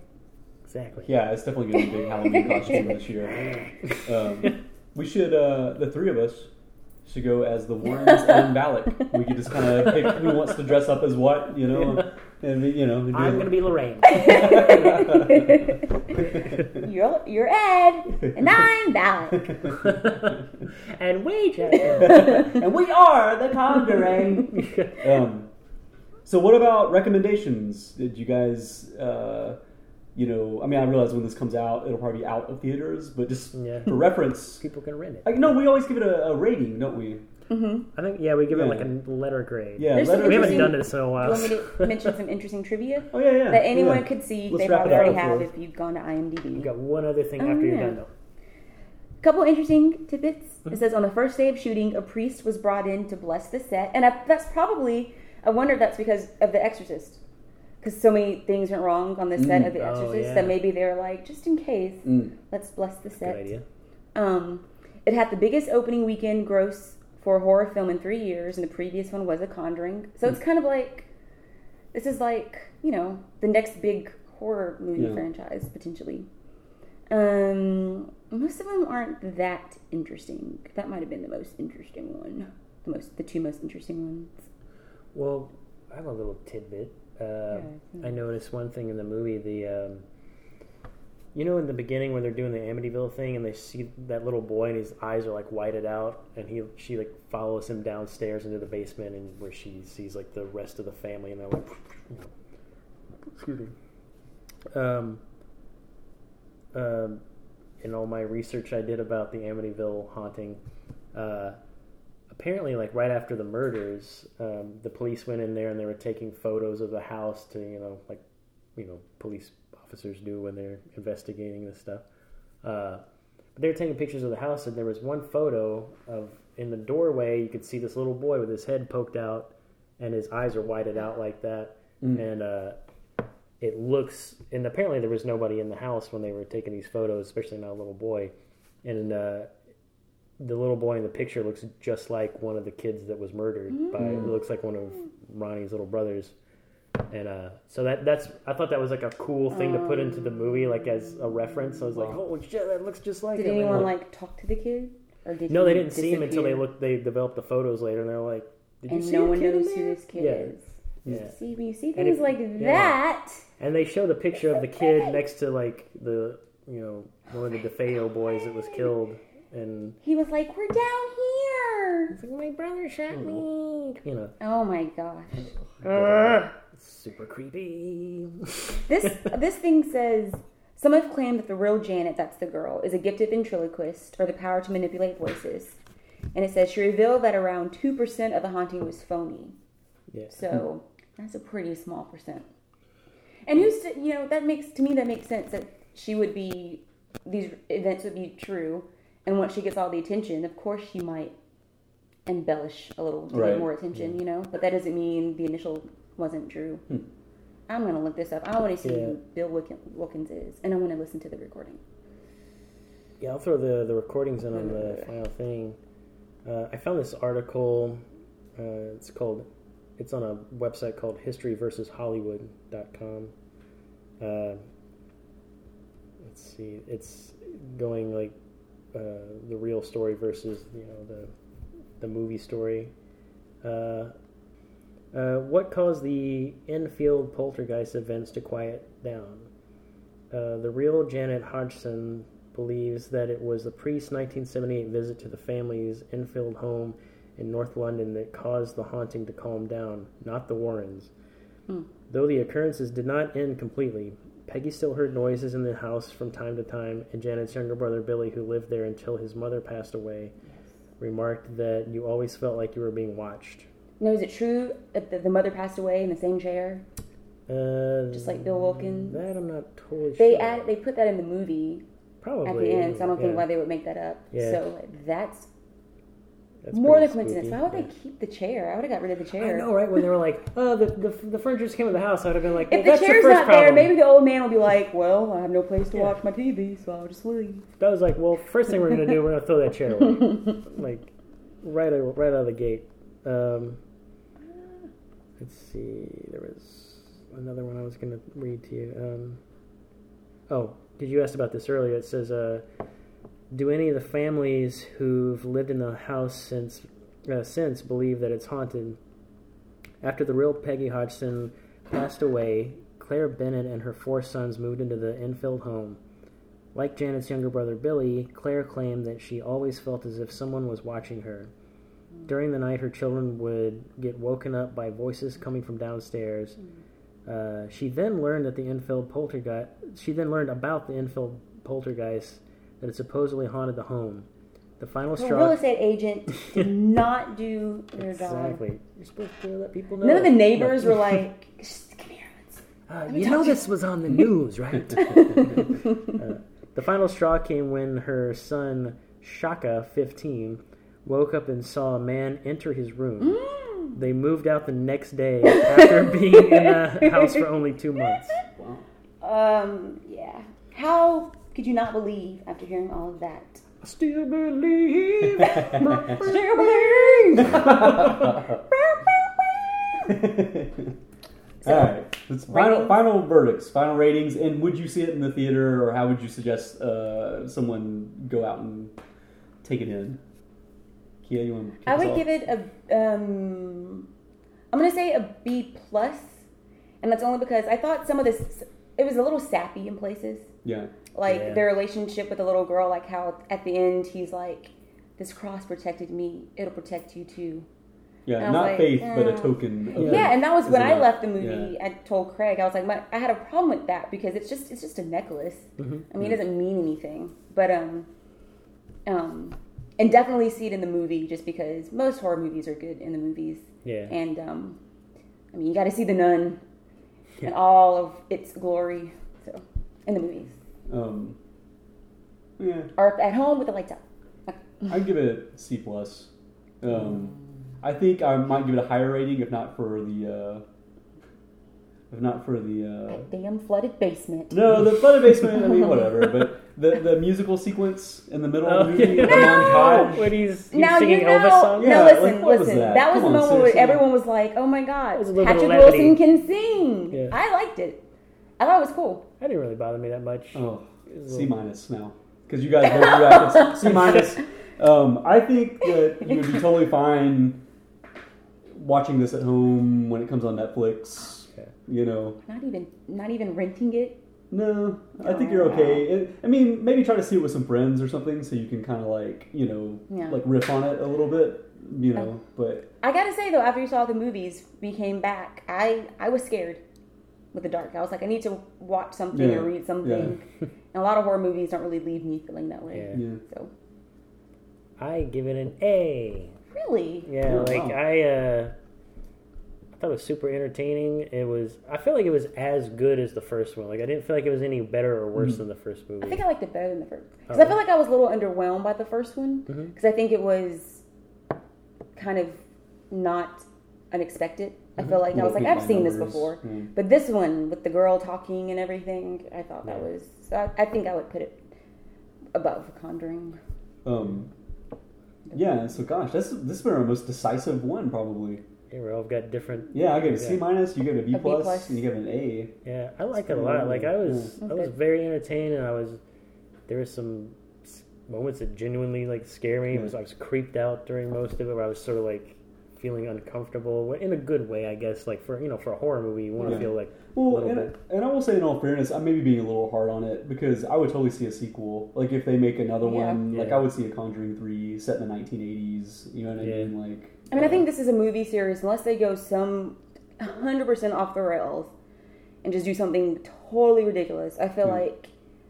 exactly. yeah, it's definitely going to be a big Halloween costume this year. Um, we should, uh, the three of us, should go as the Warrens and Valak. We could just kind of pick who wants to dress up as what, you know, and we, you know. do I'm gonna be Lorraine. You're you're Ed, and I'm Valak. and we just and we are the Conjuring. um, so, what about recommendations? Did you guys, uh, you know, I mean, I realize when this comes out, it'll probably be out of theaters, but just Yeah. for reference, people can rent it. like, no, we always give it a, a rating, don't we? Mm-hmm. I think yeah, we give it like a letter grade. Yeah, letter we haven't done this in a Do you while. want me to mention some interesting trivia Oh yeah, yeah. that anyone yeah. could see? Let's they probably already have if you've gone to IMDb. We've got one other thing Oh, after you're oh, done though. couple interesting tidbits. It mm-hmm. says on the first day of shooting, a priest was brought in to bless the set, and I, that's probably I wonder if that's because of The Exorcist, because so many things went wrong on the set Mm. of The Oh, Exorcist yeah. that maybe they were like, just in case, Mm. let's bless the set. Good idea. Um, it had the biggest opening weekend gross for a horror film in three years, and the previous one was A Conjuring. So it's kind of like this is like you know the next big horror movie Yeah. franchise potentially. Um, most of them aren't that interesting. That might have been the most interesting one. The most, the two most interesting ones. Well, I have a little tidbit. Uh, I noticed one thing in the movie. The um, you know, in the beginning when they're doing the Amityville thing, and they see that little boy, and his eyes are like whited out, and he she like follows him downstairs into the basement, and where she sees like the rest of the family, and they're like, excuse me. Um, um, in all my research I did about the Amityville haunting, uh, apparently, like right after the murders, um, the police went in there and they were taking photos of the house to, you know, like, you know, police officers do when they're investigating this stuff. Uh, but they were taking pictures of the house, and there was one photo of in the doorway. You could see this little boy with his head poked out, and his eyes are whited out like that, Mm. and uh, it looks. And apparently, there was nobody in the house when they were taking these photos, especially not a little boy. And uh, the little boy in the picture looks just like one of the kids that was murdered by. It looks like one of Ronnie's little brothers. And uh, so that that's I thought that was like a cool thing to put into the movie, like as a reference. I was like, oh shit, that looks just like Did him. anyone like talk to the kid, or did no, they didn't see him until they looked. They developed the photos later, and they're like, "Did you and see no one knows who this kid Yeah. is. Yeah. See, when you see things like yeah. that, And they show the picture of the kid next to like the you know one of the DeFeo boys that was killed, and he was like, "We're down here." it's like my brother shot me. You know, Oh my gosh. Ugh. Uh, it's super creepy. This this thing says some have claimed that the real Janet, that's the girl, is a gifted ventriloquist or the power to manipulate voices. And it says she revealed that around two percent of the haunting was phony. Yeah. So that's a pretty small percent. And who's to, you know that makes to me that makes sense that she would be these events would be true, and once she gets all the attention, of course she might embellish a little to Right. get more attention, you know. But that doesn't mean the initial wasn't true. I'm gonna look this up. I want to see Yeah. who Bill Wilkin- Wilkins is, and I want to listen to the recording. Yeah, I'll throw the, the recordings in on the final thing. Uh, I found this article. Uh, it's called. It's on a website called historyversushollywood.com. Uh, let's see. It's going like uh, the real story versus you know the the movie story. Uh, uh, what caused the Enfield poltergeist events to quiet down? Uh, the real Janet Hodgson believes that it was the priest's 1978 visit to the family's Enfield home in North London that caused the haunting to calm down, not the Warrens. Hmm. Though the occurrences did not end completely, Peggy still heard noises in the house from time to time, and Janet's younger brother Billy, who lived there until his mother passed away, remarked that you always felt like you were being watched. Now, is it true that the, the mother passed away in the same chair? Uh, Just like Bill Wilkins? That I'm not totally They sure. add, they put that in the movie Probably at the end, so I don't think why they would make that up. Yeah. So that's, That's more than coincidence. spooky, Why would yeah. they keep the chair? I would have got rid of the chair. I know, right? When they were like, "Oh, the the, the furniture just came with the house," I would have been like, well, If the "That's chair's the not problem." there, maybe the old man will be like, "Well, I have no place to Yeah. watch my TV, so I'll just leave." That was like, well, first thing we're gonna do, we're gonna throw that chair away, like right out, right out of the gate. Um, let's see, there was another one I was gonna read to you. Um, oh, did you ask about this earlier? It says, uh, "Do any of the families who've lived in the house since uh, since believe that it's haunted?" After the real Peggy Hodgson passed away, Claire Bennett and her four sons moved into the Enfield home. Like Janet's younger brother Billy, Claire claimed that she always felt as if someone was watching her. During the night, her children would get woken up by voices coming from downstairs. Uh, she then learned that the Enfield poltergeist. She then learned about the Enfield poltergeist that had supposedly haunted the home. The final straw. The real estate agent did not do their job. Exactly. You're supposed to let people know. None of the neighbors were like, "Come here, let's." Uh, you know to you." this was on the news, right? Uh, the final straw came when her son, Shaka, 15, woke up and saw a man enter his room. Mm. They moved out the next day after being in the house for only two months. Um, yeah. How could you not believe after hearing all of that? I still believe. Still believe. All right. Let's final final verdicts, final ratings, and would you see it in the theater, or how would you suggest uh, someone go out and take it in? Kia, you want? To I would give it a. Um, I'm gonna say a B plus, and that's only because I thought some of this it was a little sappy in places. Yeah. Like Yeah. their relationship with the little girl, like how at the end he's like, "This cross protected me; it'll protect you too." Yeah, And not like, faith, but a token. Of Yeah, and that was when I left the movie. Yeah. I told Craig, I was like, my, I had a problem with that because it's just it's just a necklace. Mhm. I mean, it doesn't mean anything. But um, um, and definitely see it in the movie just because most horror movies are good in the movies. Yeah. And um, I mean, you got to see the Nun and all of its glory. So in the movies Um, yeah, or at home with the lights out. I'd give it a C plus. Um, I think I might give it a higher rating if not for the uh, if not for the uh, Damn flooded basement. no the flooded basement. I mean whatever, but the the musical sequence in the middle of the Oh, movie, yeah. the montage. When he's, he's Now singing you know. Elvis songs. Yeah, no, like, listen, was listen. that? That, was Come the on, moment where everyone was like, "Oh my god, was a little bit Patrick. Wilson can sing." Yeah. I liked it. I thought it was cool. That didn't really bother me that much. Oh, It was a C little- minus now because you guys both reacted C minus. Um, I think that you would be totally fine watching this at home when it comes on Netflix. Okay. You know, Not even, not even renting it. no, I think you're okay. It, I mean, maybe try to see it with some friends or something so you can kind of like you know Yeah. like riff on it a little bit. You know, but I gotta say though, after you saw the movies, we came back. I I was scared with the dark. I was like, I need to watch something Yeah. or read something. and a lot of horror movies don't really leave me feeling that way. Yeah. yeah. So I give it an A. really, Yeah, Oh, like wow. I, uh, I thought it was super entertaining. It was. I feel like it was as good as the first one. Like I didn't feel like it was any better or worse than the first movie. I think I liked it better than the first. Because Oh. I feel like I was a little underwhelmed by the first one. Mhm. Because I think it was kind of not unexpected. I feel like I was like, I've beat by seen this before. Mm. But this one with the girl talking and everything, I thought that Yeah. was. So I, I think I would put it above Conjuring. Um, yeah. So gosh, this this has been our most decisive one probably. Yeah, we all got different. Yeah, I gave it C minus. You gave it a B A B plus, plus. and you gave an A. Yeah, I like it a lot. Like I was, Yeah. I was very entertained, and I was. There was some moments that genuinely like scare me. It was I was creeped out during most of it, where I was sort of like feeling uncomfortable in a good way, I guess. Like for you know, for a horror movie, you want to Yeah. feel like a Well, little and, bit. and I will say, in all fairness, I may be being a little hard on it because I would totally see a sequel. Like if they make another Yeah. one, like Yeah. I would see a Conjuring three set in the 1980s. You know what I mean? Like, I mean, I uh, think this is a movie series, unless they go some 100% off the rails and just do something totally ridiculous. I feel Yeah. like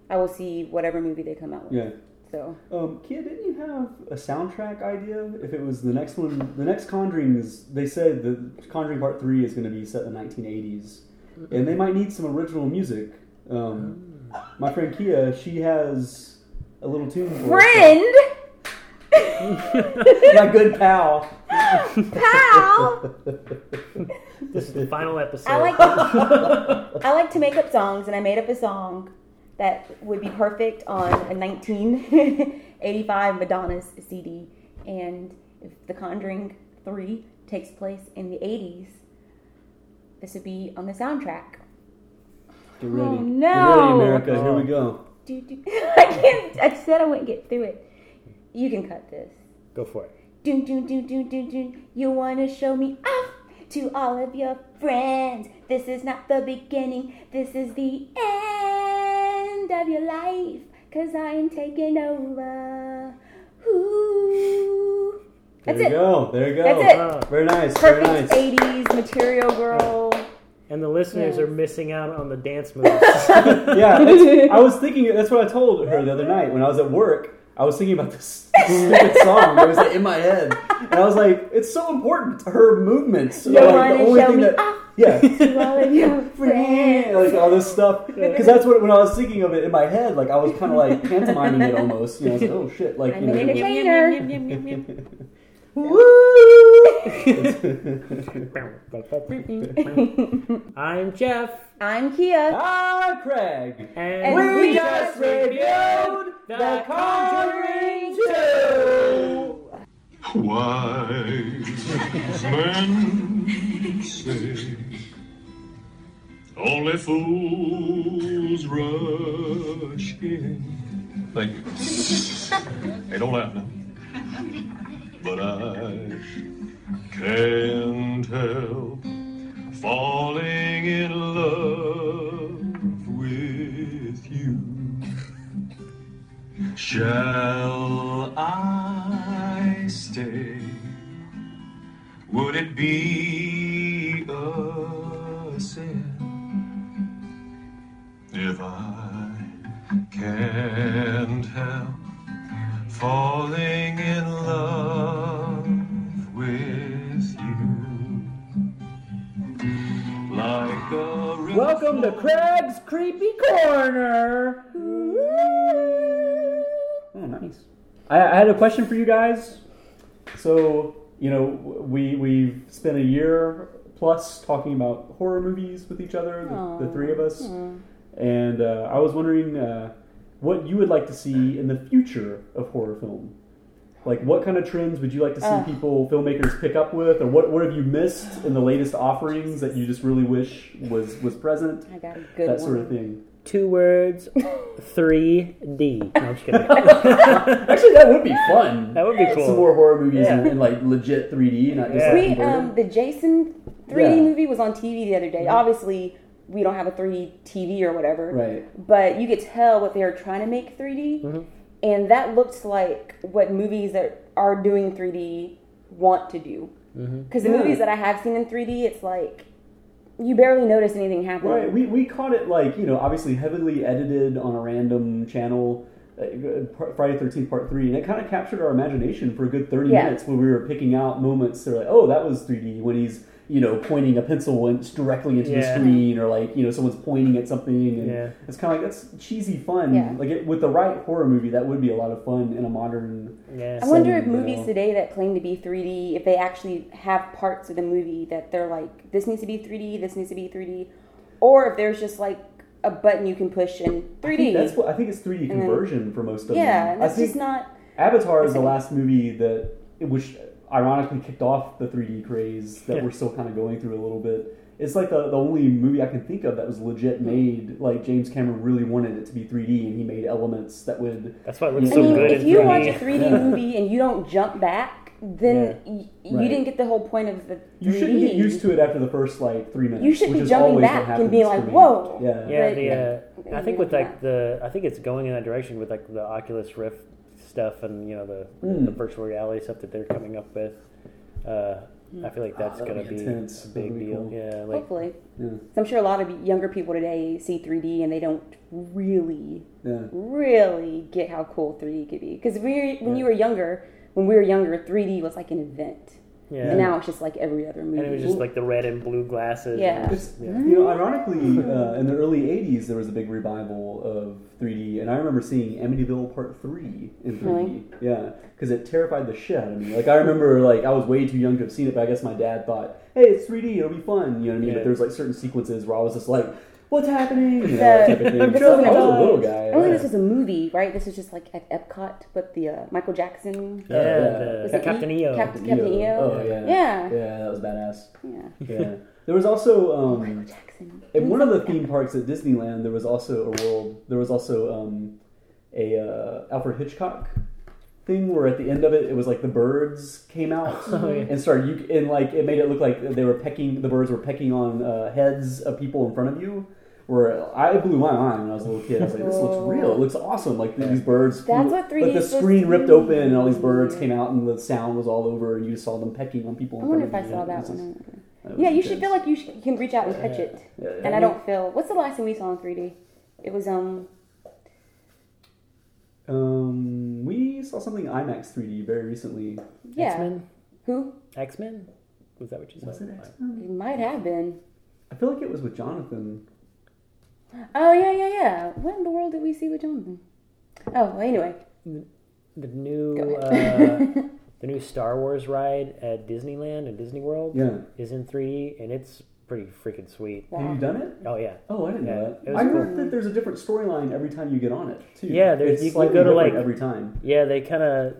I will see whatever movie they come out with. yeah. So, Um, Kia, didn't you have a soundtrack idea? If it was the next one, the next Conjuring is. They said the Conjuring Part Three is going to be set in the 1980s, and they might need some original music. Um, my friend Kia, she has a little tune for us. friend, my good pal. pal. This is the final episode. I like I like to make up songs, and I made up a song that would be perfect on a 1985 Madonna's CD. And if The Conjuring 3 takes place in the 80s, this would be on the soundtrack. Get ready. Oh, Get no. ready, America. Here we go. Do, do. I can't. I said I wouldn't get through it. You can cut this. Go for it. Do do do do do do. You wanna show me off to all of your friends. This is not the beginning. This is the end of your life. Cause I am taking over. Ooh. There That's you it. go. There you go. That's it. Wow. Very nice. Very Perfect nice. 80s material girl. And the listeners Yes. are missing out on the dance moves. yeah, I was thinking. That's what I told her the other night when I was at work. I was thinking about this stupid song. It was like in my head, and I was like, "It's so important. Her movements. You like, the only thing that, off yeah, to your friends. like all this stuff. Because that's what when I was thinking of it in my head, like I was kind of like pantomiming it almost. You know, I was like, "Oh shit!" Like I'm you know, an entertainer. I'm Jeff. I'm Kia. Ah, Craig. And, And we, we just just reviewed The Conjuring Two. Wise men say only fools rush in. Thank you. Hey, don't laugh now. But I can't help falling in love with you. Shall I stay? Would it be a sin if I can't help falling in love with you? Like a Welcome to Craig's Creepy Corner. Oh, nice. I, I had a question for you guys. So, you know, we we've spent a year plus talking about horror movies with each other, the, the three of us, and uh, I was wondering uh, what you would like to see in the future of horror film. Like, what kind of trends would you like to see Ugh. people, filmmakers, pick up with, or what, what have you missed in the latest offerings that you just really wish was was present? I got a good that one. sort of thing. Two words, 3D. No, I'm just kidding. Actually, that would be fun. That would be cool. Some more horror movies Yeah. in, in like legit 3D, not just Yeah. like We um the Jason 3D Yeah. movie was on TV the other day. Obviously, we don't have a 3D TV or whatever. Right. But you could tell what they are trying to make 3D, Mm-hmm. and that looks like what movies that are doing 3D want to do. Mm-hmm. Because the Yeah. movies that I have seen in 3D, it's like you barely notice anything happening. Right. We, we caught it like, you know, obviously heavily edited on a random channel, uh, Friday 13th Part 3, and it kind of captured our imagination for a good 30 Yeah. minutes when we were picking out moments. They're like, oh, that was 3D when he's, you know, pointing a pencil directly into the screen, or like, you know, someone's pointing at something. And Yeah. It's kind of like, that's cheesy fun. Yeah. Like, it, with the right horror movie, that would be a lot of fun in a modern. Yeah. I wonder if movies know. today that claim to be 3D, if they actually have parts of the movie that they're like, this needs to be 3D, this needs to be 3D, or if there's just like a button you can push in 3D. I think that's what I think it's 3D And then- conversion for most of yeah, them. and that's I think just not. Avatar is the last movie that, which ironically kicked off the 3D craze that Yeah. we're still kind of going through a little bit. It's like the, the only movie I can think of that was legit made. Like James Cameron really wanted it to be 3D, and he made elements that would. That's why it looks I so mean, good if in you 3D. watch a 3D movie and you don't jump back, then y- you Right. didn't get the whole point of the 3D. You shouldn't get used to it after the first like three minutes. You should which be jumping back and be like, "Whoa." Yeah, Yeah, But- the uh, I think with Yeah. like the I think it's going in that direction with like the Oculus Rift stuff and you know the Mm. the virtual reality stuff that they're coming up with. Uh, I feel like that's Ah, that'll gonna be be intense. a big be deal. cool. Yeah, like Hopefully. Yeah. So I'm sure a lot of younger people today see 3D and they don't really, Yeah. really get how cool 3D could be. Because we, when Yeah. you were younger, when we were younger, 3D was like an event. Yeah. And now it's just like every other movie. and it was just like the red and blue glasses. Yeah. and It's, just- yeah. You know, ironically, uh, in the early '80s, there was a big revival of 3D, and I remember seeing Amityville Part Three in 3D. Really? Yeah, because it terrified the shit out of me. Like I remember, like I was way too young to have seen it, but I guess my dad thought, "Hey, it's 3D, it'll be fun." You know what I mean? Yeah. But there's like certain sequences where I was just like, "What's happening?" You know, The- that type of thing. this I wasn't a a- little guy. I don't think this was a movie, right? This was just like at Epcot, but the uh, Michael Jackson. Yeah, the- Was it Captain E? EO. Captain, Captain EO. Oh yeah. Yeah. Yeah, that was badass. Yeah. Yeah. There was also um, Michael Jackson. in one of the theme parks at Disneyland. There was also a world. There was also um, a uh, Alfred Hitchcock thing where at the end of it, it was like the birds came out Oh, yeah. and started. You and like it made it look like they were pecking. The birds were pecking on uh, heads of people in front of you. Where I blew my mind when I was a little kid. I was like, "This looks real. It looks awesome. Like these birds. That's flew- what 3D Like the screen to ripped be. open and all these birds came out and the sound was all over and you just saw them pecking on people. I wonder if I saw that one. Yeah, was you should feel like you, sh- can reach out and touch it. Yeah, yeah. And I don't feel. What's the last thing we saw in 3D? It was um. Um, we saw something IMAX 3D very recently. Yeah. X-Men? Who? X Men. Was that what you said? Was it X-Men? It might have been. I feel like it was with Jonathan. Oh yeah, yeah, yeah. What in the world did we see with Jonathan? Oh, well, anyway. The new uh, the new Star Wars ride at Disneyland and Disney World Yeah. is in 3D and it's pretty freaking sweet. Have you done it? Oh yeah. Oh, I didn't Yeah, know that. was I cool. heard that there's a different storyline every time you get on it too. Yeah, there's it's you, you go to like every time. Yeah, they kind of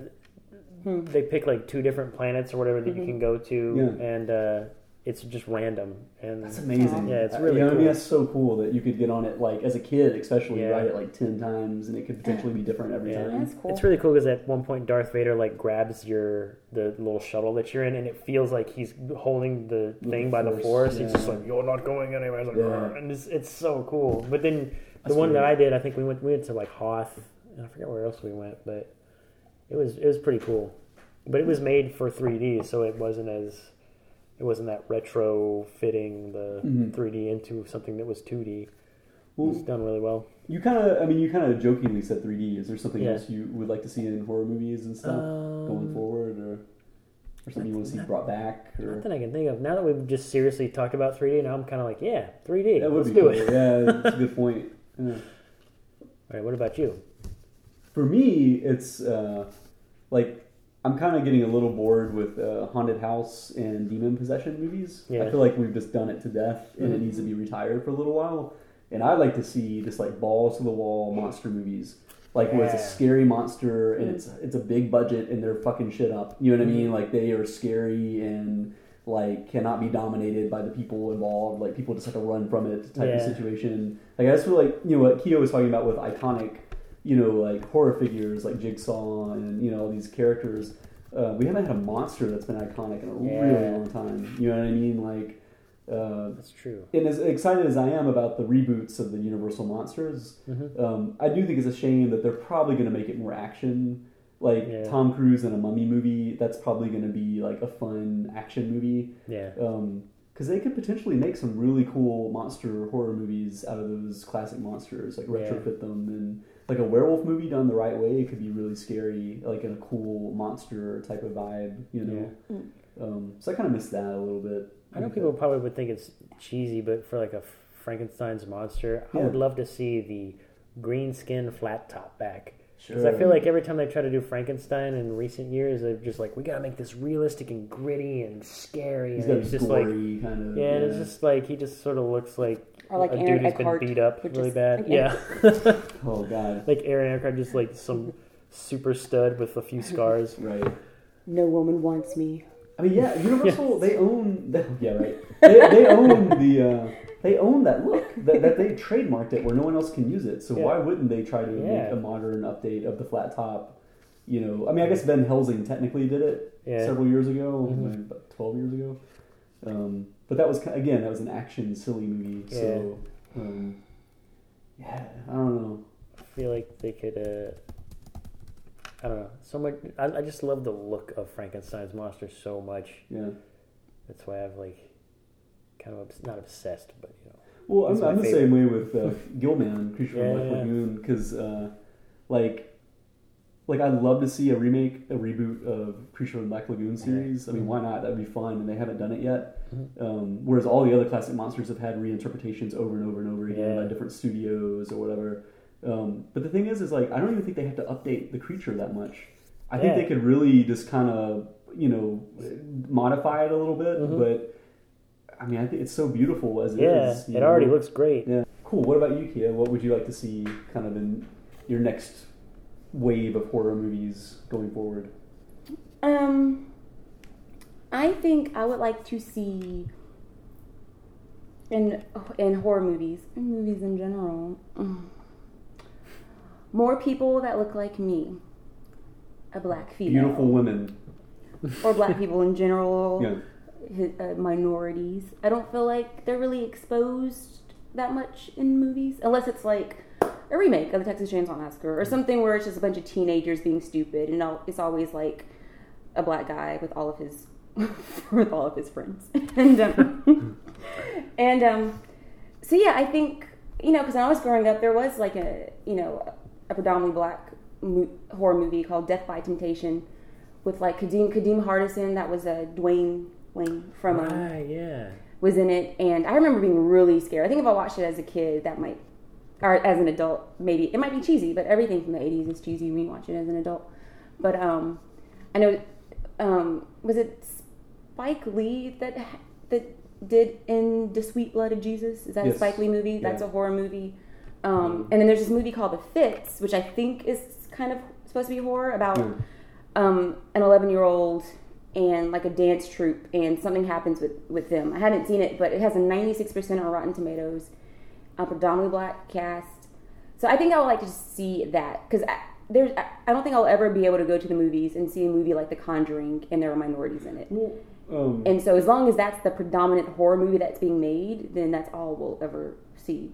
Hmm. they pick like two different planets or whatever that Mm-hmm. you can go to, Yeah. and uh, it's just random. And That's amazing. Yeah, it's Uh, really you know, cool. I mean, that's so cool that you could get on it like as a kid, especially Yeah. ride it like ten times, and it could potentially be different every Yeah. time. That's cool. It's really cool because at one point Darth Vader like grabs your the little shuttle that you're in, and it feels like he's holding the thing by the Force, force. He's just like, "You're not going anywhere." Like, Yeah. And it's, it's so cool. But then the That's one that. I did, I think we went we went to like Hoth, and I forget where else we went, but it was it was pretty cool. But it was made for 3D, so it wasn't as it wasn't that retro fitting the Mhm. 3D into something that was 2D. It Well, was done really well. You kind of, I mean, you kind of jokingly said 3D. Is there something Yeah. else you would like to see in horror movies and stuff going Um, forward, or or something you want to see brought back? Or Nothing I can think of. Now that we've just seriously talked about 3D, now I'm kind of like, yeah, 3D. that would Let's be do cool. it. Yeah, that's a good point. Yeah. All right, what about you? For me, it's uh, like I'm kind of getting a little bored with uh, haunted house and demon possession movies. I feel like we've just done it to death, and it Mhm. needs to be retired for a little while. And I like to see just like balls to the wall monster movies, like where it's a scary monster and it's it's a big budget and they're fucking shit up. You know what I mean? Like they are scary and like cannot be dominated by the people involved. Like people just have to run from it type of situation. Like I just feel like you know what Keto was talking about with iconic you know, like horror figures like Jigsaw and you know all these characters. Uh, we haven't had a monster that's been iconic in a really long time. You know what I mean? Like, uh, That's true. and as excited as I am about the reboots of the Universal monsters, Mhm. um, I do think it's a shame that they're probably going to make it more action. Like Yeah. Tom Cruise in a mummy movie, that's probably going to be like a fun action movie Yeah. because they could potentially make some really cool monster horror movies out of those classic monsters, like Yeah. retrofit them and like a werewolf movie done the right way. It could be really scary, like in a cool monster type of vibe, you know. Um, so I kind of miss that a little bit. I know people probably would think it's cheesy, but for like a Frankenstein's monster, I Yeah. would love to see the green skin flat top back. Because I feel like every time they try to do Frankenstein in recent years, they're just like, we gotta make this realistic and gritty and scary. He's and got it's just like, kind of. yeah, and it's just like he just sort of looks like Or like a Aaron dude who's been beat up really is- bad. like, Yeah. Oh god. like Aaron Eckhart, just like some super stud with a few scars. Right. No woman wants me. I mean, yeah, Universal they own. Yeah, right. They, they own the. Uh, they own that look that, that they trademarked it where no one else can use it. So Yeah. why wouldn't they try to Yeah. make a modern update of the flat top? you know, I mean, I guess Van Helsing technically did it Yeah. several years ago, Mhm. like, about twelve years ago. Um, but that was again, that was an action silly movie. So, um, yeah, I don't know. I feel like they could. Uh, I don't know. So much. I, I just love the look of Frankenstein's monster so much. Yeah. That's why I've like, kind of obs- not obsessed, but you know. Well, I'm, I'm the favorite. same way with uh, Gill-man, Creature Yeah, from Black yeah. Lagoon, because uh, like, like I'd love to see a remake, a reboot of Creature from the Black Lagoon series. I mean, Mhm. why not? That'd be fun, and they haven't done it yet. Mhm. Um, whereas all the other classic monsters have had reinterpretations over and over and over again Yeah. by different studios or whatever. Um, but the thing is, is like I don't even think they have to update the creature that much. I think they could really just kind of you know modify it a little bit, Mhm. but. I mean, I think it's so beautiful as it Yeah, is, you it already looks great. Yeah. Cool. What about you, Kia? What would you like to see kind of in your next wave of horror movies going forward? Um, I think I would like to see in in horror movies, in movies in general, mm, more people that look like me, a black female, Beautiful women. or black people in general, Yeah. Uh, minorities. I don't feel like they're really exposed that much in movies, unless it's like a remake of the Texas Chainsaw Massacre or something where it's just a bunch of teenagers being stupid, and it's always like a black guy with all of his with all of his friends, and um, and um, so yeah, I think you know because when I was growing up, there was like a you know a predominantly black mo- horror movie called Def by Temptation with like Kadeem Kadeem Hardison. That was a Dwayne Wayne from um, Right, yeah. was in it, and I remember being really scared. I think if I watched it as a kid, that might, or as an adult, maybe it might be cheesy. But everything from the '80s is cheesy when you watch it as an adult. But um, I know, um, was it Spike Lee that that did in the Sweet Blood of Jesus? Is that a Spike Lee movie? That's Yeah. a horror movie. Um, and then there's this movie called The Fits, which I think is kind of supposed to be horror about Yeah. um, an 11 year old and like a dance troupe, and something happens with, with them. I haven't seen it, but it has a 96% on Rotten Tomatoes, a predominantly black cast. So I think I would like to see that because there's I, I don't think I'll ever be able to go to the movies and see a movie like The Conjuring and there are minorities in it. Um, And so as long as that's the predominant horror movie that's being made, then that's all we'll ever see.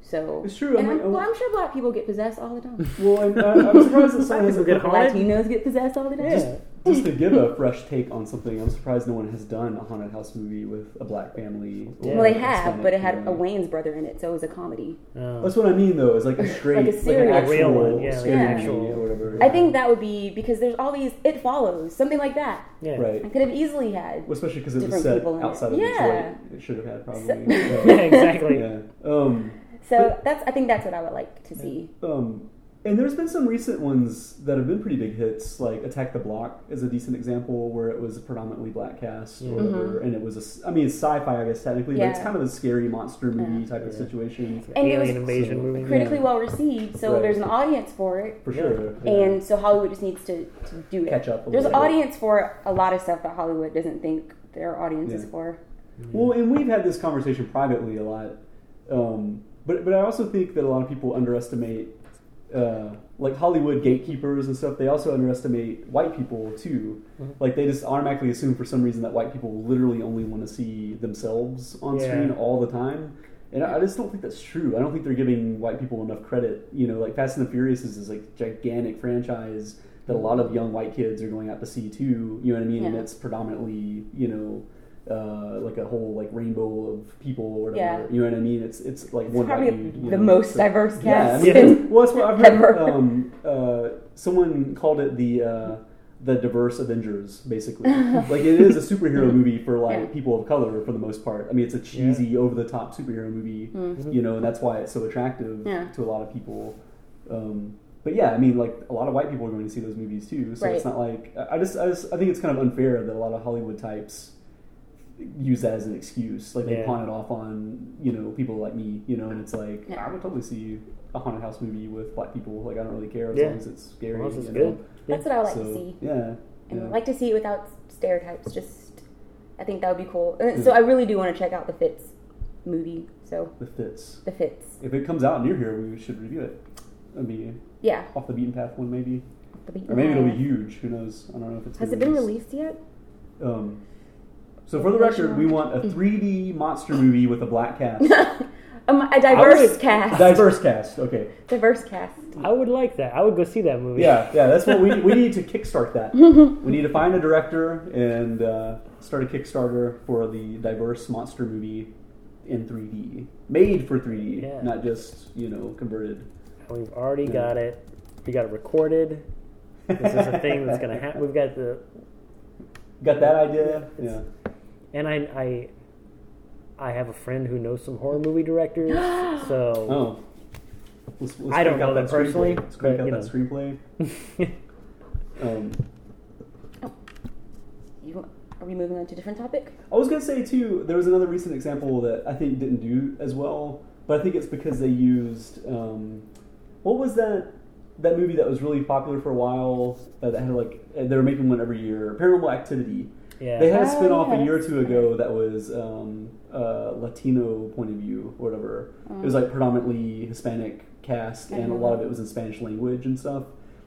So It's true, I And mean, I'm, well, I'm sure black people get possessed all the time. well, and uh, I'm surprised that someone hasn't Get haunted? Latinos get possessed all the time. just, just to give a fresh take on something. I'm surprised no one has done a haunted house movie with a black family. or Well, they have, Hispanic but it had family. a Wayans brother in it, so it was a comedy. Oh. That's what I mean, though. Is like a straight, Like a serial. actual Real one, yeah, like scary an actual- or whatever. I think that would be because there's all these. It follows something like that. Yeah. right. I could have easily had. Well, especially because it was set people in it. outside of Yeah. Detroit. It should have had probably. So- Yeah, exactly. yeah. Um, So that's. I think that's what I would like to see. Um, and there's been some recent ones that have been pretty big hits, like Attack the Block is a decent example where it was a predominantly black cast or whatever, and it was a, s- I mean, it's sci-fi, I guess technically, but it's Mm-hmm. Kind of a scary monster movie Yeah. type of situation And it was Alien invasion so- movie. critically Yeah. well received, so Right. there's an audience for it. for sure. yeah. And so Hollywood just needs to, to do it. Catch up a There's an audience for a lot of stuff that Hollywood doesn't think there are audiences Yeah. for. Well, and we've had this conversation privately a lot, um, but but I also think that a lot of people underestimate, uh, like Hollywood gatekeepers and stuff. They also underestimate white people too. Mhm. Like they just automatically assume for some reason that white people literally only want to see themselves on Yeah. screen all the time. And I I just don't think that's true. I don't think they're giving white people enough credit. You know, like Fast and the Furious is this like gigantic franchise that a lot of young white kids are going out to see too. You know what I mean? And it's predominantly, you know, uh, like a whole like rainbow of people or whatever. Yeah. You know what I mean? It's it's like It's one probably white dude, you the know, most so- diverse Yeah, I cast. mean, well, that's what I've heard. Um, uh, someone called it the uh, the diverse Avengers, basically. like it is a superhero movie for like Yeah. people of color for the most part. I mean, it's a cheesy, over the top superhero movie. Mhm. You know, and that's why it's so attractive Yeah. to a lot of people. Um, but yeah, I mean, like a lot of white people are going to see those movies too. So it's not like I I just, I just, I think it's kind of unfair that a lot of Hollywood types use that as an excuse. Like they Yeah. pawn it off on you know people like me. You know, and it's like Yeah. I would totally see a haunted house movie with black people. Like I don't really care as Yeah. long as it's scary. As as it's you good. know? That's what I would like So, to see. Yeah. And yeah. I'd like to see it without stereotypes. Just, I think that would be cool. And So I really do want to check out the Fits movie. So the fits. the Fits. If it comes out near here, we should review it. That'd be Yeah. off the beaten path one, maybe. The beaten or maybe it'll be huge. Who knows? I don't know if it's Has it been released yet? Um, so for the record, we want a 3D monster movie with a black cast. Um, a diverse would- cast. Diverse cast. Okay. Diverse cast. I would like that. I would go see that movie. Yeah, yeah. That's what we we need to kickstart that. we need to find a director and uh, start a Kickstarter for the diverse monster movie in 3D, made for 3D, Yeah. not just you know converted. We've already Yeah. got it. We got it recorded. This is a thing that's gonna happen. We've got the Got that idea? Yeah. And I I I have a friend who knows some horror movie directors. so Oh. Let's, let's I don't know them that screenplay. personally, Let's crank but, out you that screenplay. um, You, are we moving on to a different topic? I was gonna say too. There was another recent example that I think didn't do as well, but I think it's because they used um, what was that that movie that was really popular for a while uh, that had like uh, they were making one every year. Paranormal Activity. Yeah. They had a Oh, spin off yeah, a year or two ago that was um, uh, Latino point of view or whatever. It was like predominantly Hispanic cast, and a lot of it was in Spanish language and stuff.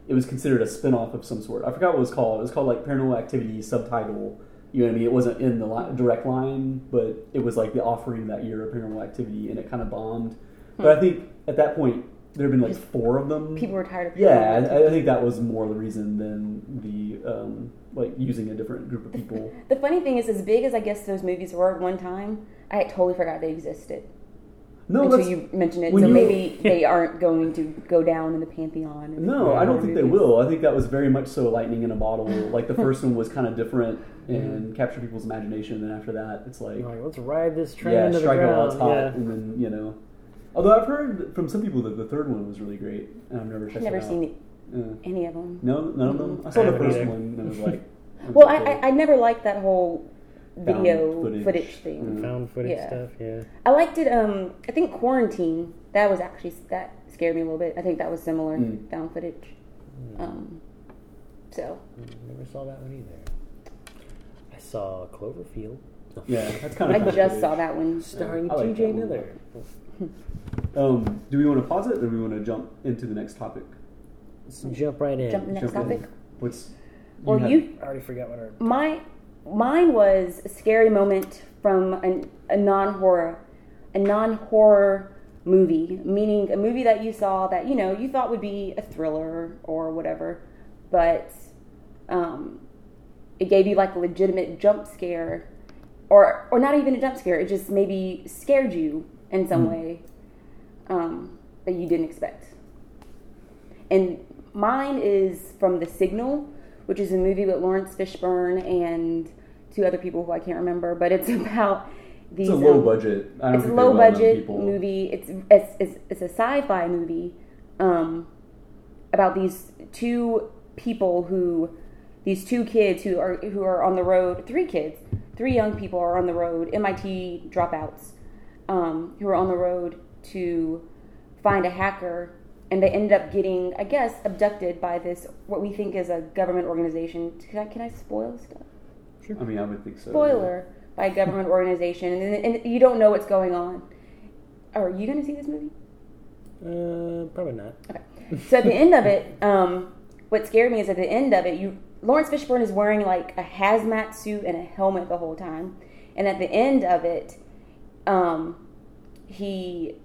It was considered a spin off of some sort. I forgot what it was called. It was called like Paranormal Activity subtitle. You know what I mean? It wasn't in the li- direct line, but it was like the offering that year of Paranormal Activity, and it kind of bombed. But I think at that point there had been like four of them. People were tired of Yeah, I, I think that was more the reason than the um, like using a different group of people. The funny thing is, as big as I guess those movies were at one time, I had totally forgot they existed No, until you mentioned it. So you- maybe they aren't going to go down in the pantheon. No, I don't horror think they will. I think that was very much so lightning in a bottle. Like the first one was kind of different and captured people's imagination. And then after that, it's like, Like, let's ride this train yeah, into the strike it while ground. it's hot, Yeah. and then you know. Although I've heard from some people that the third one was really great, and I've never checked I've never it out. seen it, Yeah. any of them. No, none of them. I saw I the haven't first either. one, and it was like, Well, I, I, I never liked that whole video footage. footage. thing. Found footage Yeah. stuff. Yeah. I liked it. Um, I think quarantine. That was actually that scared me a little bit. I think that was similar Mm. found footage. Um, so Never saw that one either. I saw Cloverfield. yeah, that's kind of. I of. just saw that one. Starring I like T.J. that. Miller. Um, do we want to pause it, or do we want to jump into the next topic? Let's jump right in. Jump next Jump in. topic. What's Well, had- you I already forgot what our. My mine was a scary moment from an, a non horror, a non horror movie, meaning a movie that you saw that you know you thought would be a thriller or whatever, but um, it gave you like a legitimate jump scare, or or not even a jump scare. It just maybe scared you in some way um, that you didn't expect. And mine is from The Signal, which is a movie with Laurence Fishburne and two other people who I can't remember, but it's about these. It's a low um, budget. It's a low budget movie. It's, it's it's it's a sci-fi movie um, about these two people who these two kids who are who are on the road. Three kids, three young people are on the road. MIT dropouts um, who are on the road to find a hacker, and they ended up getting, I guess, abducted by this what we think is a government organization. Can I can I spoil stuff? Sure. I mean, I would think so. Spoiler by a government organization, and, and you don't know what's going on. Are you going to see this movie? Uh, probably not. Okay. So at the end of it, um, what scared me is at the end of it, you Laurence Fishburne is wearing like a hazmat suit and a helmet the whole time, and at the end of it, um, he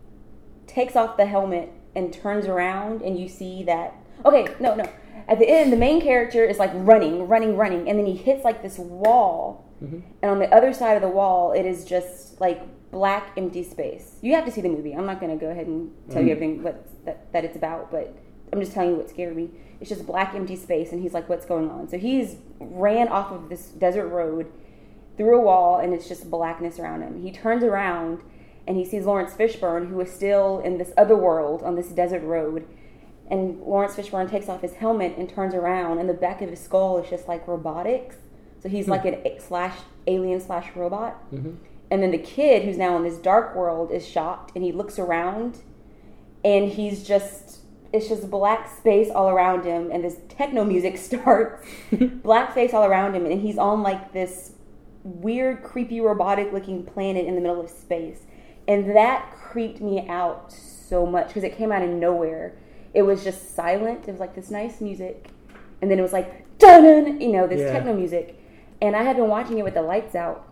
takes off the helmet and turns around, and you see that. Okay, no, no. At the end, the main character is like running, running, running, and then he hits like this wall, and on the other side of the wall, it is just like black empty space. You have to see the movie. I'm not going to go ahead and tell you Mhm. everything what that, that it's about, but I'm just telling you what scared me. It's just black empty space, and he's like, "What's going on?" So he's ran off of this desert road through a wall, and it's just blackness around him. He turns around and he sees Laurence Fishburne, who is still in this other world on this desert road. And Laurence Fishburne takes off his helmet and turns around, and the back of his skull is just like robotics. So he's like an a- slash alien slash robot. Mm-hmm. And then the kid, who's now in this dark world, is shocked, and he looks around, and he's just it's just black space all around him, and this techno music starts, black space all around him, and he's on like this weird, creepy, robotic looking planet in the middle of space. And that creeped me out so much because it came out of nowhere. It was just silent. It was like this nice music. and then it was like dun you know this Yeah. techno music, and I had been watching it with the lights out,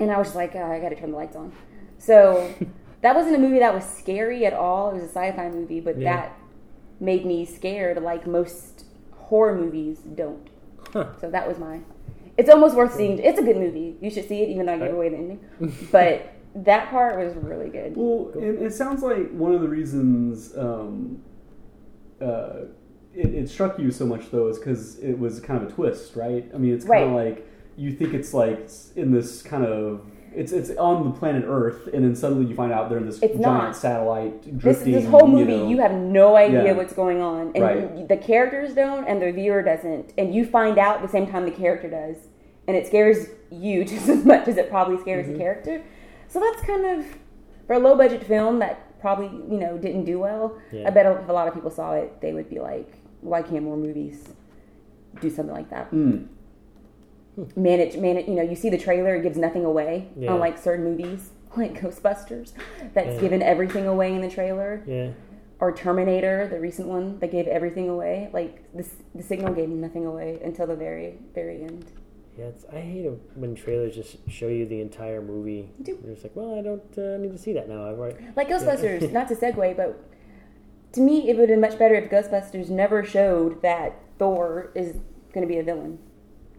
and I was just like "Ah, I got to turn the lights on. So that wasn't a movie that was scary at all. It was a sci-fi movie, but Yeah. that made me scared like most horror movies don't. Huh. So that was my. It's almost worth seeing. It's a good movie. You should see it, even though I gave away the ending. But that part was really good. Well, and it sounds like one of the reasons um, uh, it, it struck you so much, though, is because it was kind of a twist, right? I mean, it's kind of Right. like you think it's like in this kind of it's it's on the planet Earth, and then suddenly you find out they're in this It's giant not. satellite This, drifting. this whole movie, you, you, have no idea Yeah. what's going on, and Right. the characters don't, and the viewer doesn't, and you find out the same time the character does, and it scares you just as much as it probably scares Mm-hmm. the character. So that's kind of for a low budget film that probably you know didn't do well. Yeah. I bet if a lot of people saw it, they would be like, "Why can't more movies do something like that?" Mm. manage manage you know you see the trailer it gives nothing away Yeah. unlike certain movies like ghostbusters that's Yeah. given everything away in the trailer Yeah. or terminator the recent one that gave everything away like this the signal gave nothing away until the very very end Yeah, it's, I hate it when trailers just show you the entire movie. You do. You're just like, well, I don't uh, need to see that now. I've already... like Yeah. ghostbusters not to segue but to me it would have been much better if ghostbusters never showed that thor is going to be a villain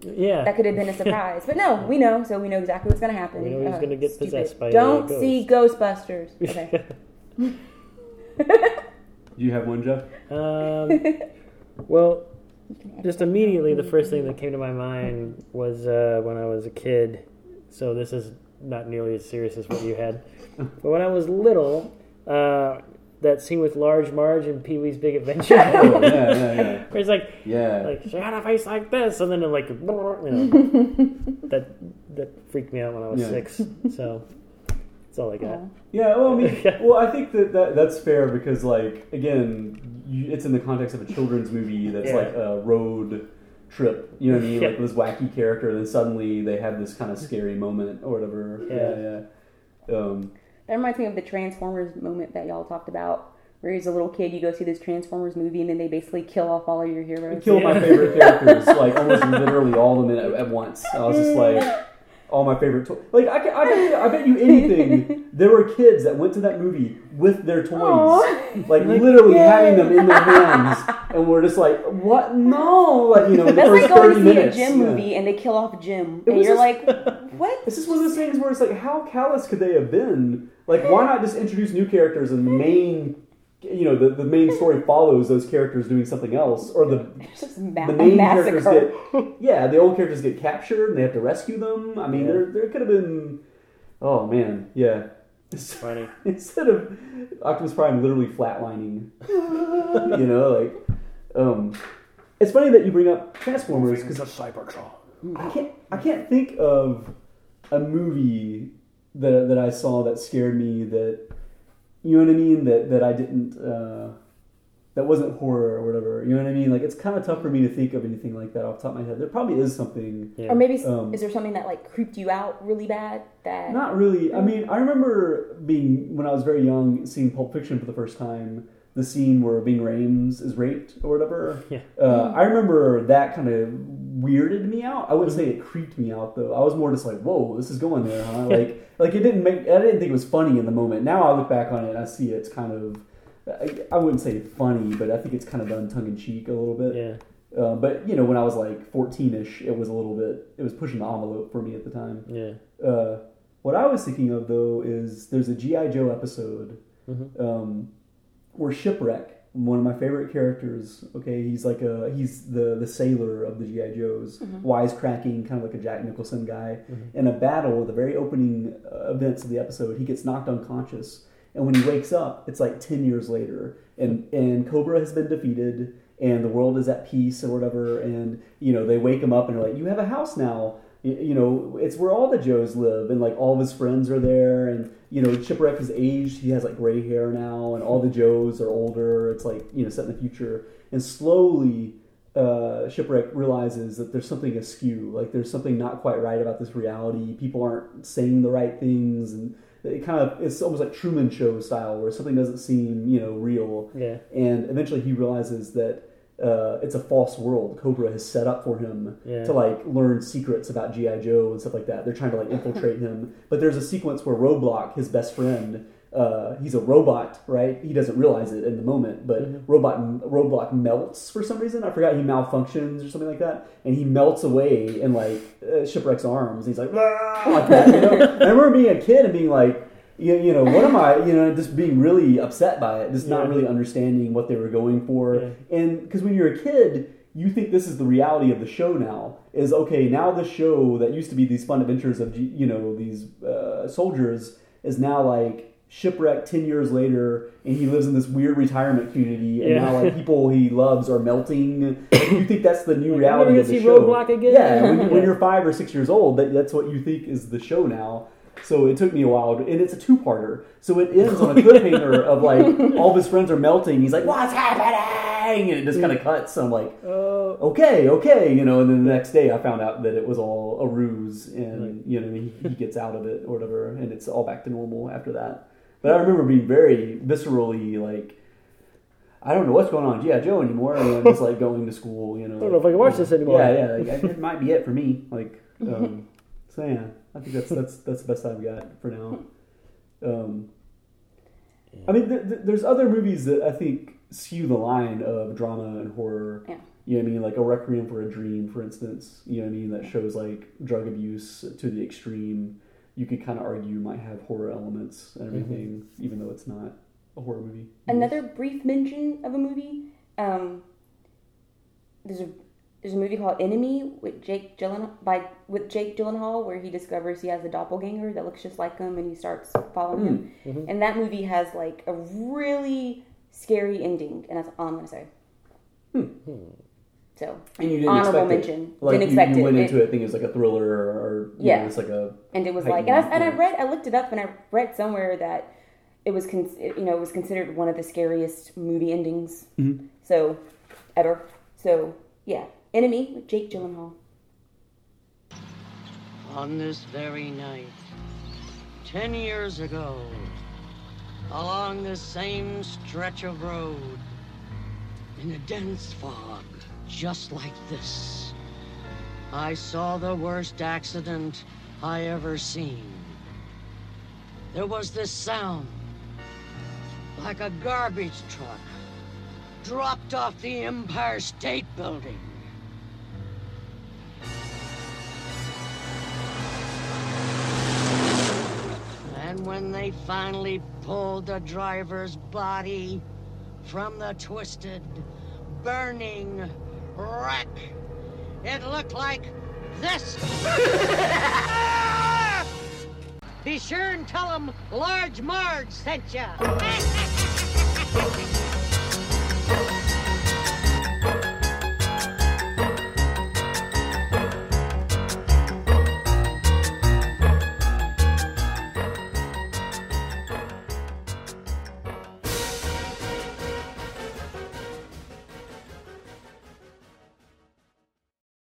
yeah. that could have been a surprise but no we know so we know exactly what's going to happen We know he's Uh, gonna get stupid. possessed by don't ghost. see ghostbusters okay Do you have one, Jeff? Um, well, just immediately, the first thing that came to my mind was uh, when I was a kid. So this is not nearly as serious as what you had. But when I was little, uh, that scene with Large Marge and Pee Wee's Big Adventure. Oh, yeah, yeah, yeah. Where it's like, Yeah. like she had a face like this, and then it like, you know, that that freaked me out when I was Yeah. six. So that's all I got. Yeah, well, I mean, well, I think that, that that's fair because, like, again, you, it's in the context of a children's movie that's Yeah. like a road trip. You know what I mean? Yeah. Like this wacky character, and then suddenly they have this kind of scary moment or whatever. Yeah, yeah. Um, That reminds me of the Transformers moment that y'all talked about, where he's a little kid. You go see this Transformers movie, and then they basically kill off all of your heroes. killed my favorite characters, like almost literally all of them at, at once. I was just like, all my favorite toys. Like I, can, I, bet, I bet you anything. There were kids that went to that movie with their toys, Aw. like literally having them in their hands, and we're just like, what? No, like you know, the That's first like going to see minutes. a Jim yeah. movie and they kill off Jim, and you're just- like, what? This is one of those things where it's like, how callous could they have been? Like, why not just introduce new characters and the main, you know, the, the main story follows those characters doing something else, or the ma- the main characters get, yeah, the old characters get captured and they have to rescue them. I mean, Yeah. there there could have been, oh man, yeah. it's Funny. Instead of Optimus Prime literally flatlining, you know, like, um, it's funny that you bring up Transformers because Cybertron. I can't I can't think of a movie that that I saw that scared me that you know what I mean? That that I didn't uh, that wasn't horror or whatever. You know what I mean? Like it's kind of tough for me to think of anything like that off the top of my head. There probably is something Yeah. Or maybe Um, is there something that like creeped you out really bad? That not really. I mean I remember being when I was very young seeing Pulp Fiction for the first time the scene where Ving Rhames is raped or whatever Yeah. uh, I remember that kind of weirded me out. I wouldn't say it creeped me out though. I was more just like, "Whoa, this is going there, huh?" Like, like it didn't make. I didn't think it was funny in the moment. Now I look back on it and I see it's kind of. I, I wouldn't say funny, but I think it's kind of done tongue in cheek a little bit. Yeah. Uh, but you know, when I was like fourteen-ish, it was a little bit. It was pushing the envelope for me at the time. Yeah. Uh, what I was thinking of though is there's a GI Joe episode Mhm. um, where shipwreck, one of my favorite characters. Okay, he's like a he's the the sailor of the GI Joes, wisecracking, kind of like a Jack Nicholson guy. In a battle, the very opening uh, events of the episode, he gets knocked unconscious, and when he wakes up, it's like ten years later, and and Cobra has been defeated. And the world is at peace or whatever, and you know they wake him up and they're like, "You have a house now." You know, it's where all the Joes live, and like all of his friends are there, and you know, Shipwreck is aged; he has like gray hair now, and all the Joes are older. It's like you know, set in the future, and slowly, uh, Shipwreck realizes that there's something askew, like there's something not quite right about this reality. People aren't saying the right things, and it kind of it's almost like Truman Show style, where something doesn't seem you know real, Yeah. and eventually he realizes that uh, it's a false world Cobra has set up for him Yeah. to like learn secrets about GI Joe and stuff like that. They're trying to like infiltrate him. But there's a sequence where Roadblock, his best friend, uh, he's a robot, right? He doesn't realize it in the moment, but Mm-hmm. robot Roadblock melts for some reason. I forgot he malfunctions or something like that, and he melts away in like uh, Shipwreck's arms. And he's like like that. You know? I remember being a kid and being like. You, you know what am I? You know, just being really upset by it, just not really understanding what they were going for, Yeah. and because when you're a kid, you think this is the reality of the show now. Is okay now the show that used to be these fun adventures of you know these uh, soldiers is now like shipwrecked ten years later, and he lives in this weird retirement community, and Yeah. now like people he loves are melting. You think that's the new Like, reality of the show? Again? Yeah, when, when Yeah. you're five or six years old, that, that's what you think is the show now. So it took me a while, to, and it's a two-parter. So it ends on a cliffhanger of like all of his friends are melting. He's like, "What's happening?" And it just kind of cuts. So I'm like, Oh. "Okay, okay," you know. And then the next day, I found out that it was all a ruse, and you know, he, he gets out of it or whatever, and it's all back to normal after that. But I remember being very viscerally like. I don't know what's going on, GI Joe anymore, and I'm just like going to school, you know. I don't know if I can watch this anymore. Yeah, yeah, like, it might be it for me. Like, um, so yeah, I think that's that's that's the best I've got for now. Um, I mean, th- th- there's other movies that I think skew the line of drama and horror. Yeah. You know what I mean? Like a Requiem for a Dream, for instance. You know what I mean? That shows like drug abuse to the extreme. You could kind of argue might have horror elements and everything, even though it's not a horror movie. Another brief mention of a movie. Um, there's a there's a movie called Enemy with Jake Gyllenhaal by with Jake Gyllenhaal where he discovers he has a doppelganger that looks just like him and he starts following him. Hmm. Mhm. And that movie has like a really scary ending, and that's all I'm gonna say. So Hmm. And you didn't honorable expect mention. It. Like didn't you, expect you it. went It- into it thinking it was like a thriller or, or you Yeah. know, it's like a and it was like, and I, and I read, I looked it up, and I read somewhere that it was, con- you know, it was considered one of the scariest movie endings. Mhm. So, ever. So, yeah, Enemy with Jake Gyllenhaal. On this very night, ten years ago, along this same stretch of road, in a dense fog, just like this, I saw the worst accident I ever seen. There was this sound, like a garbage truck dropped off the Empire State Building. And when they finally pulled the driver's body from the twisted, burning wreck, it looked like this. Be sure and tell them Large Marge sent ya.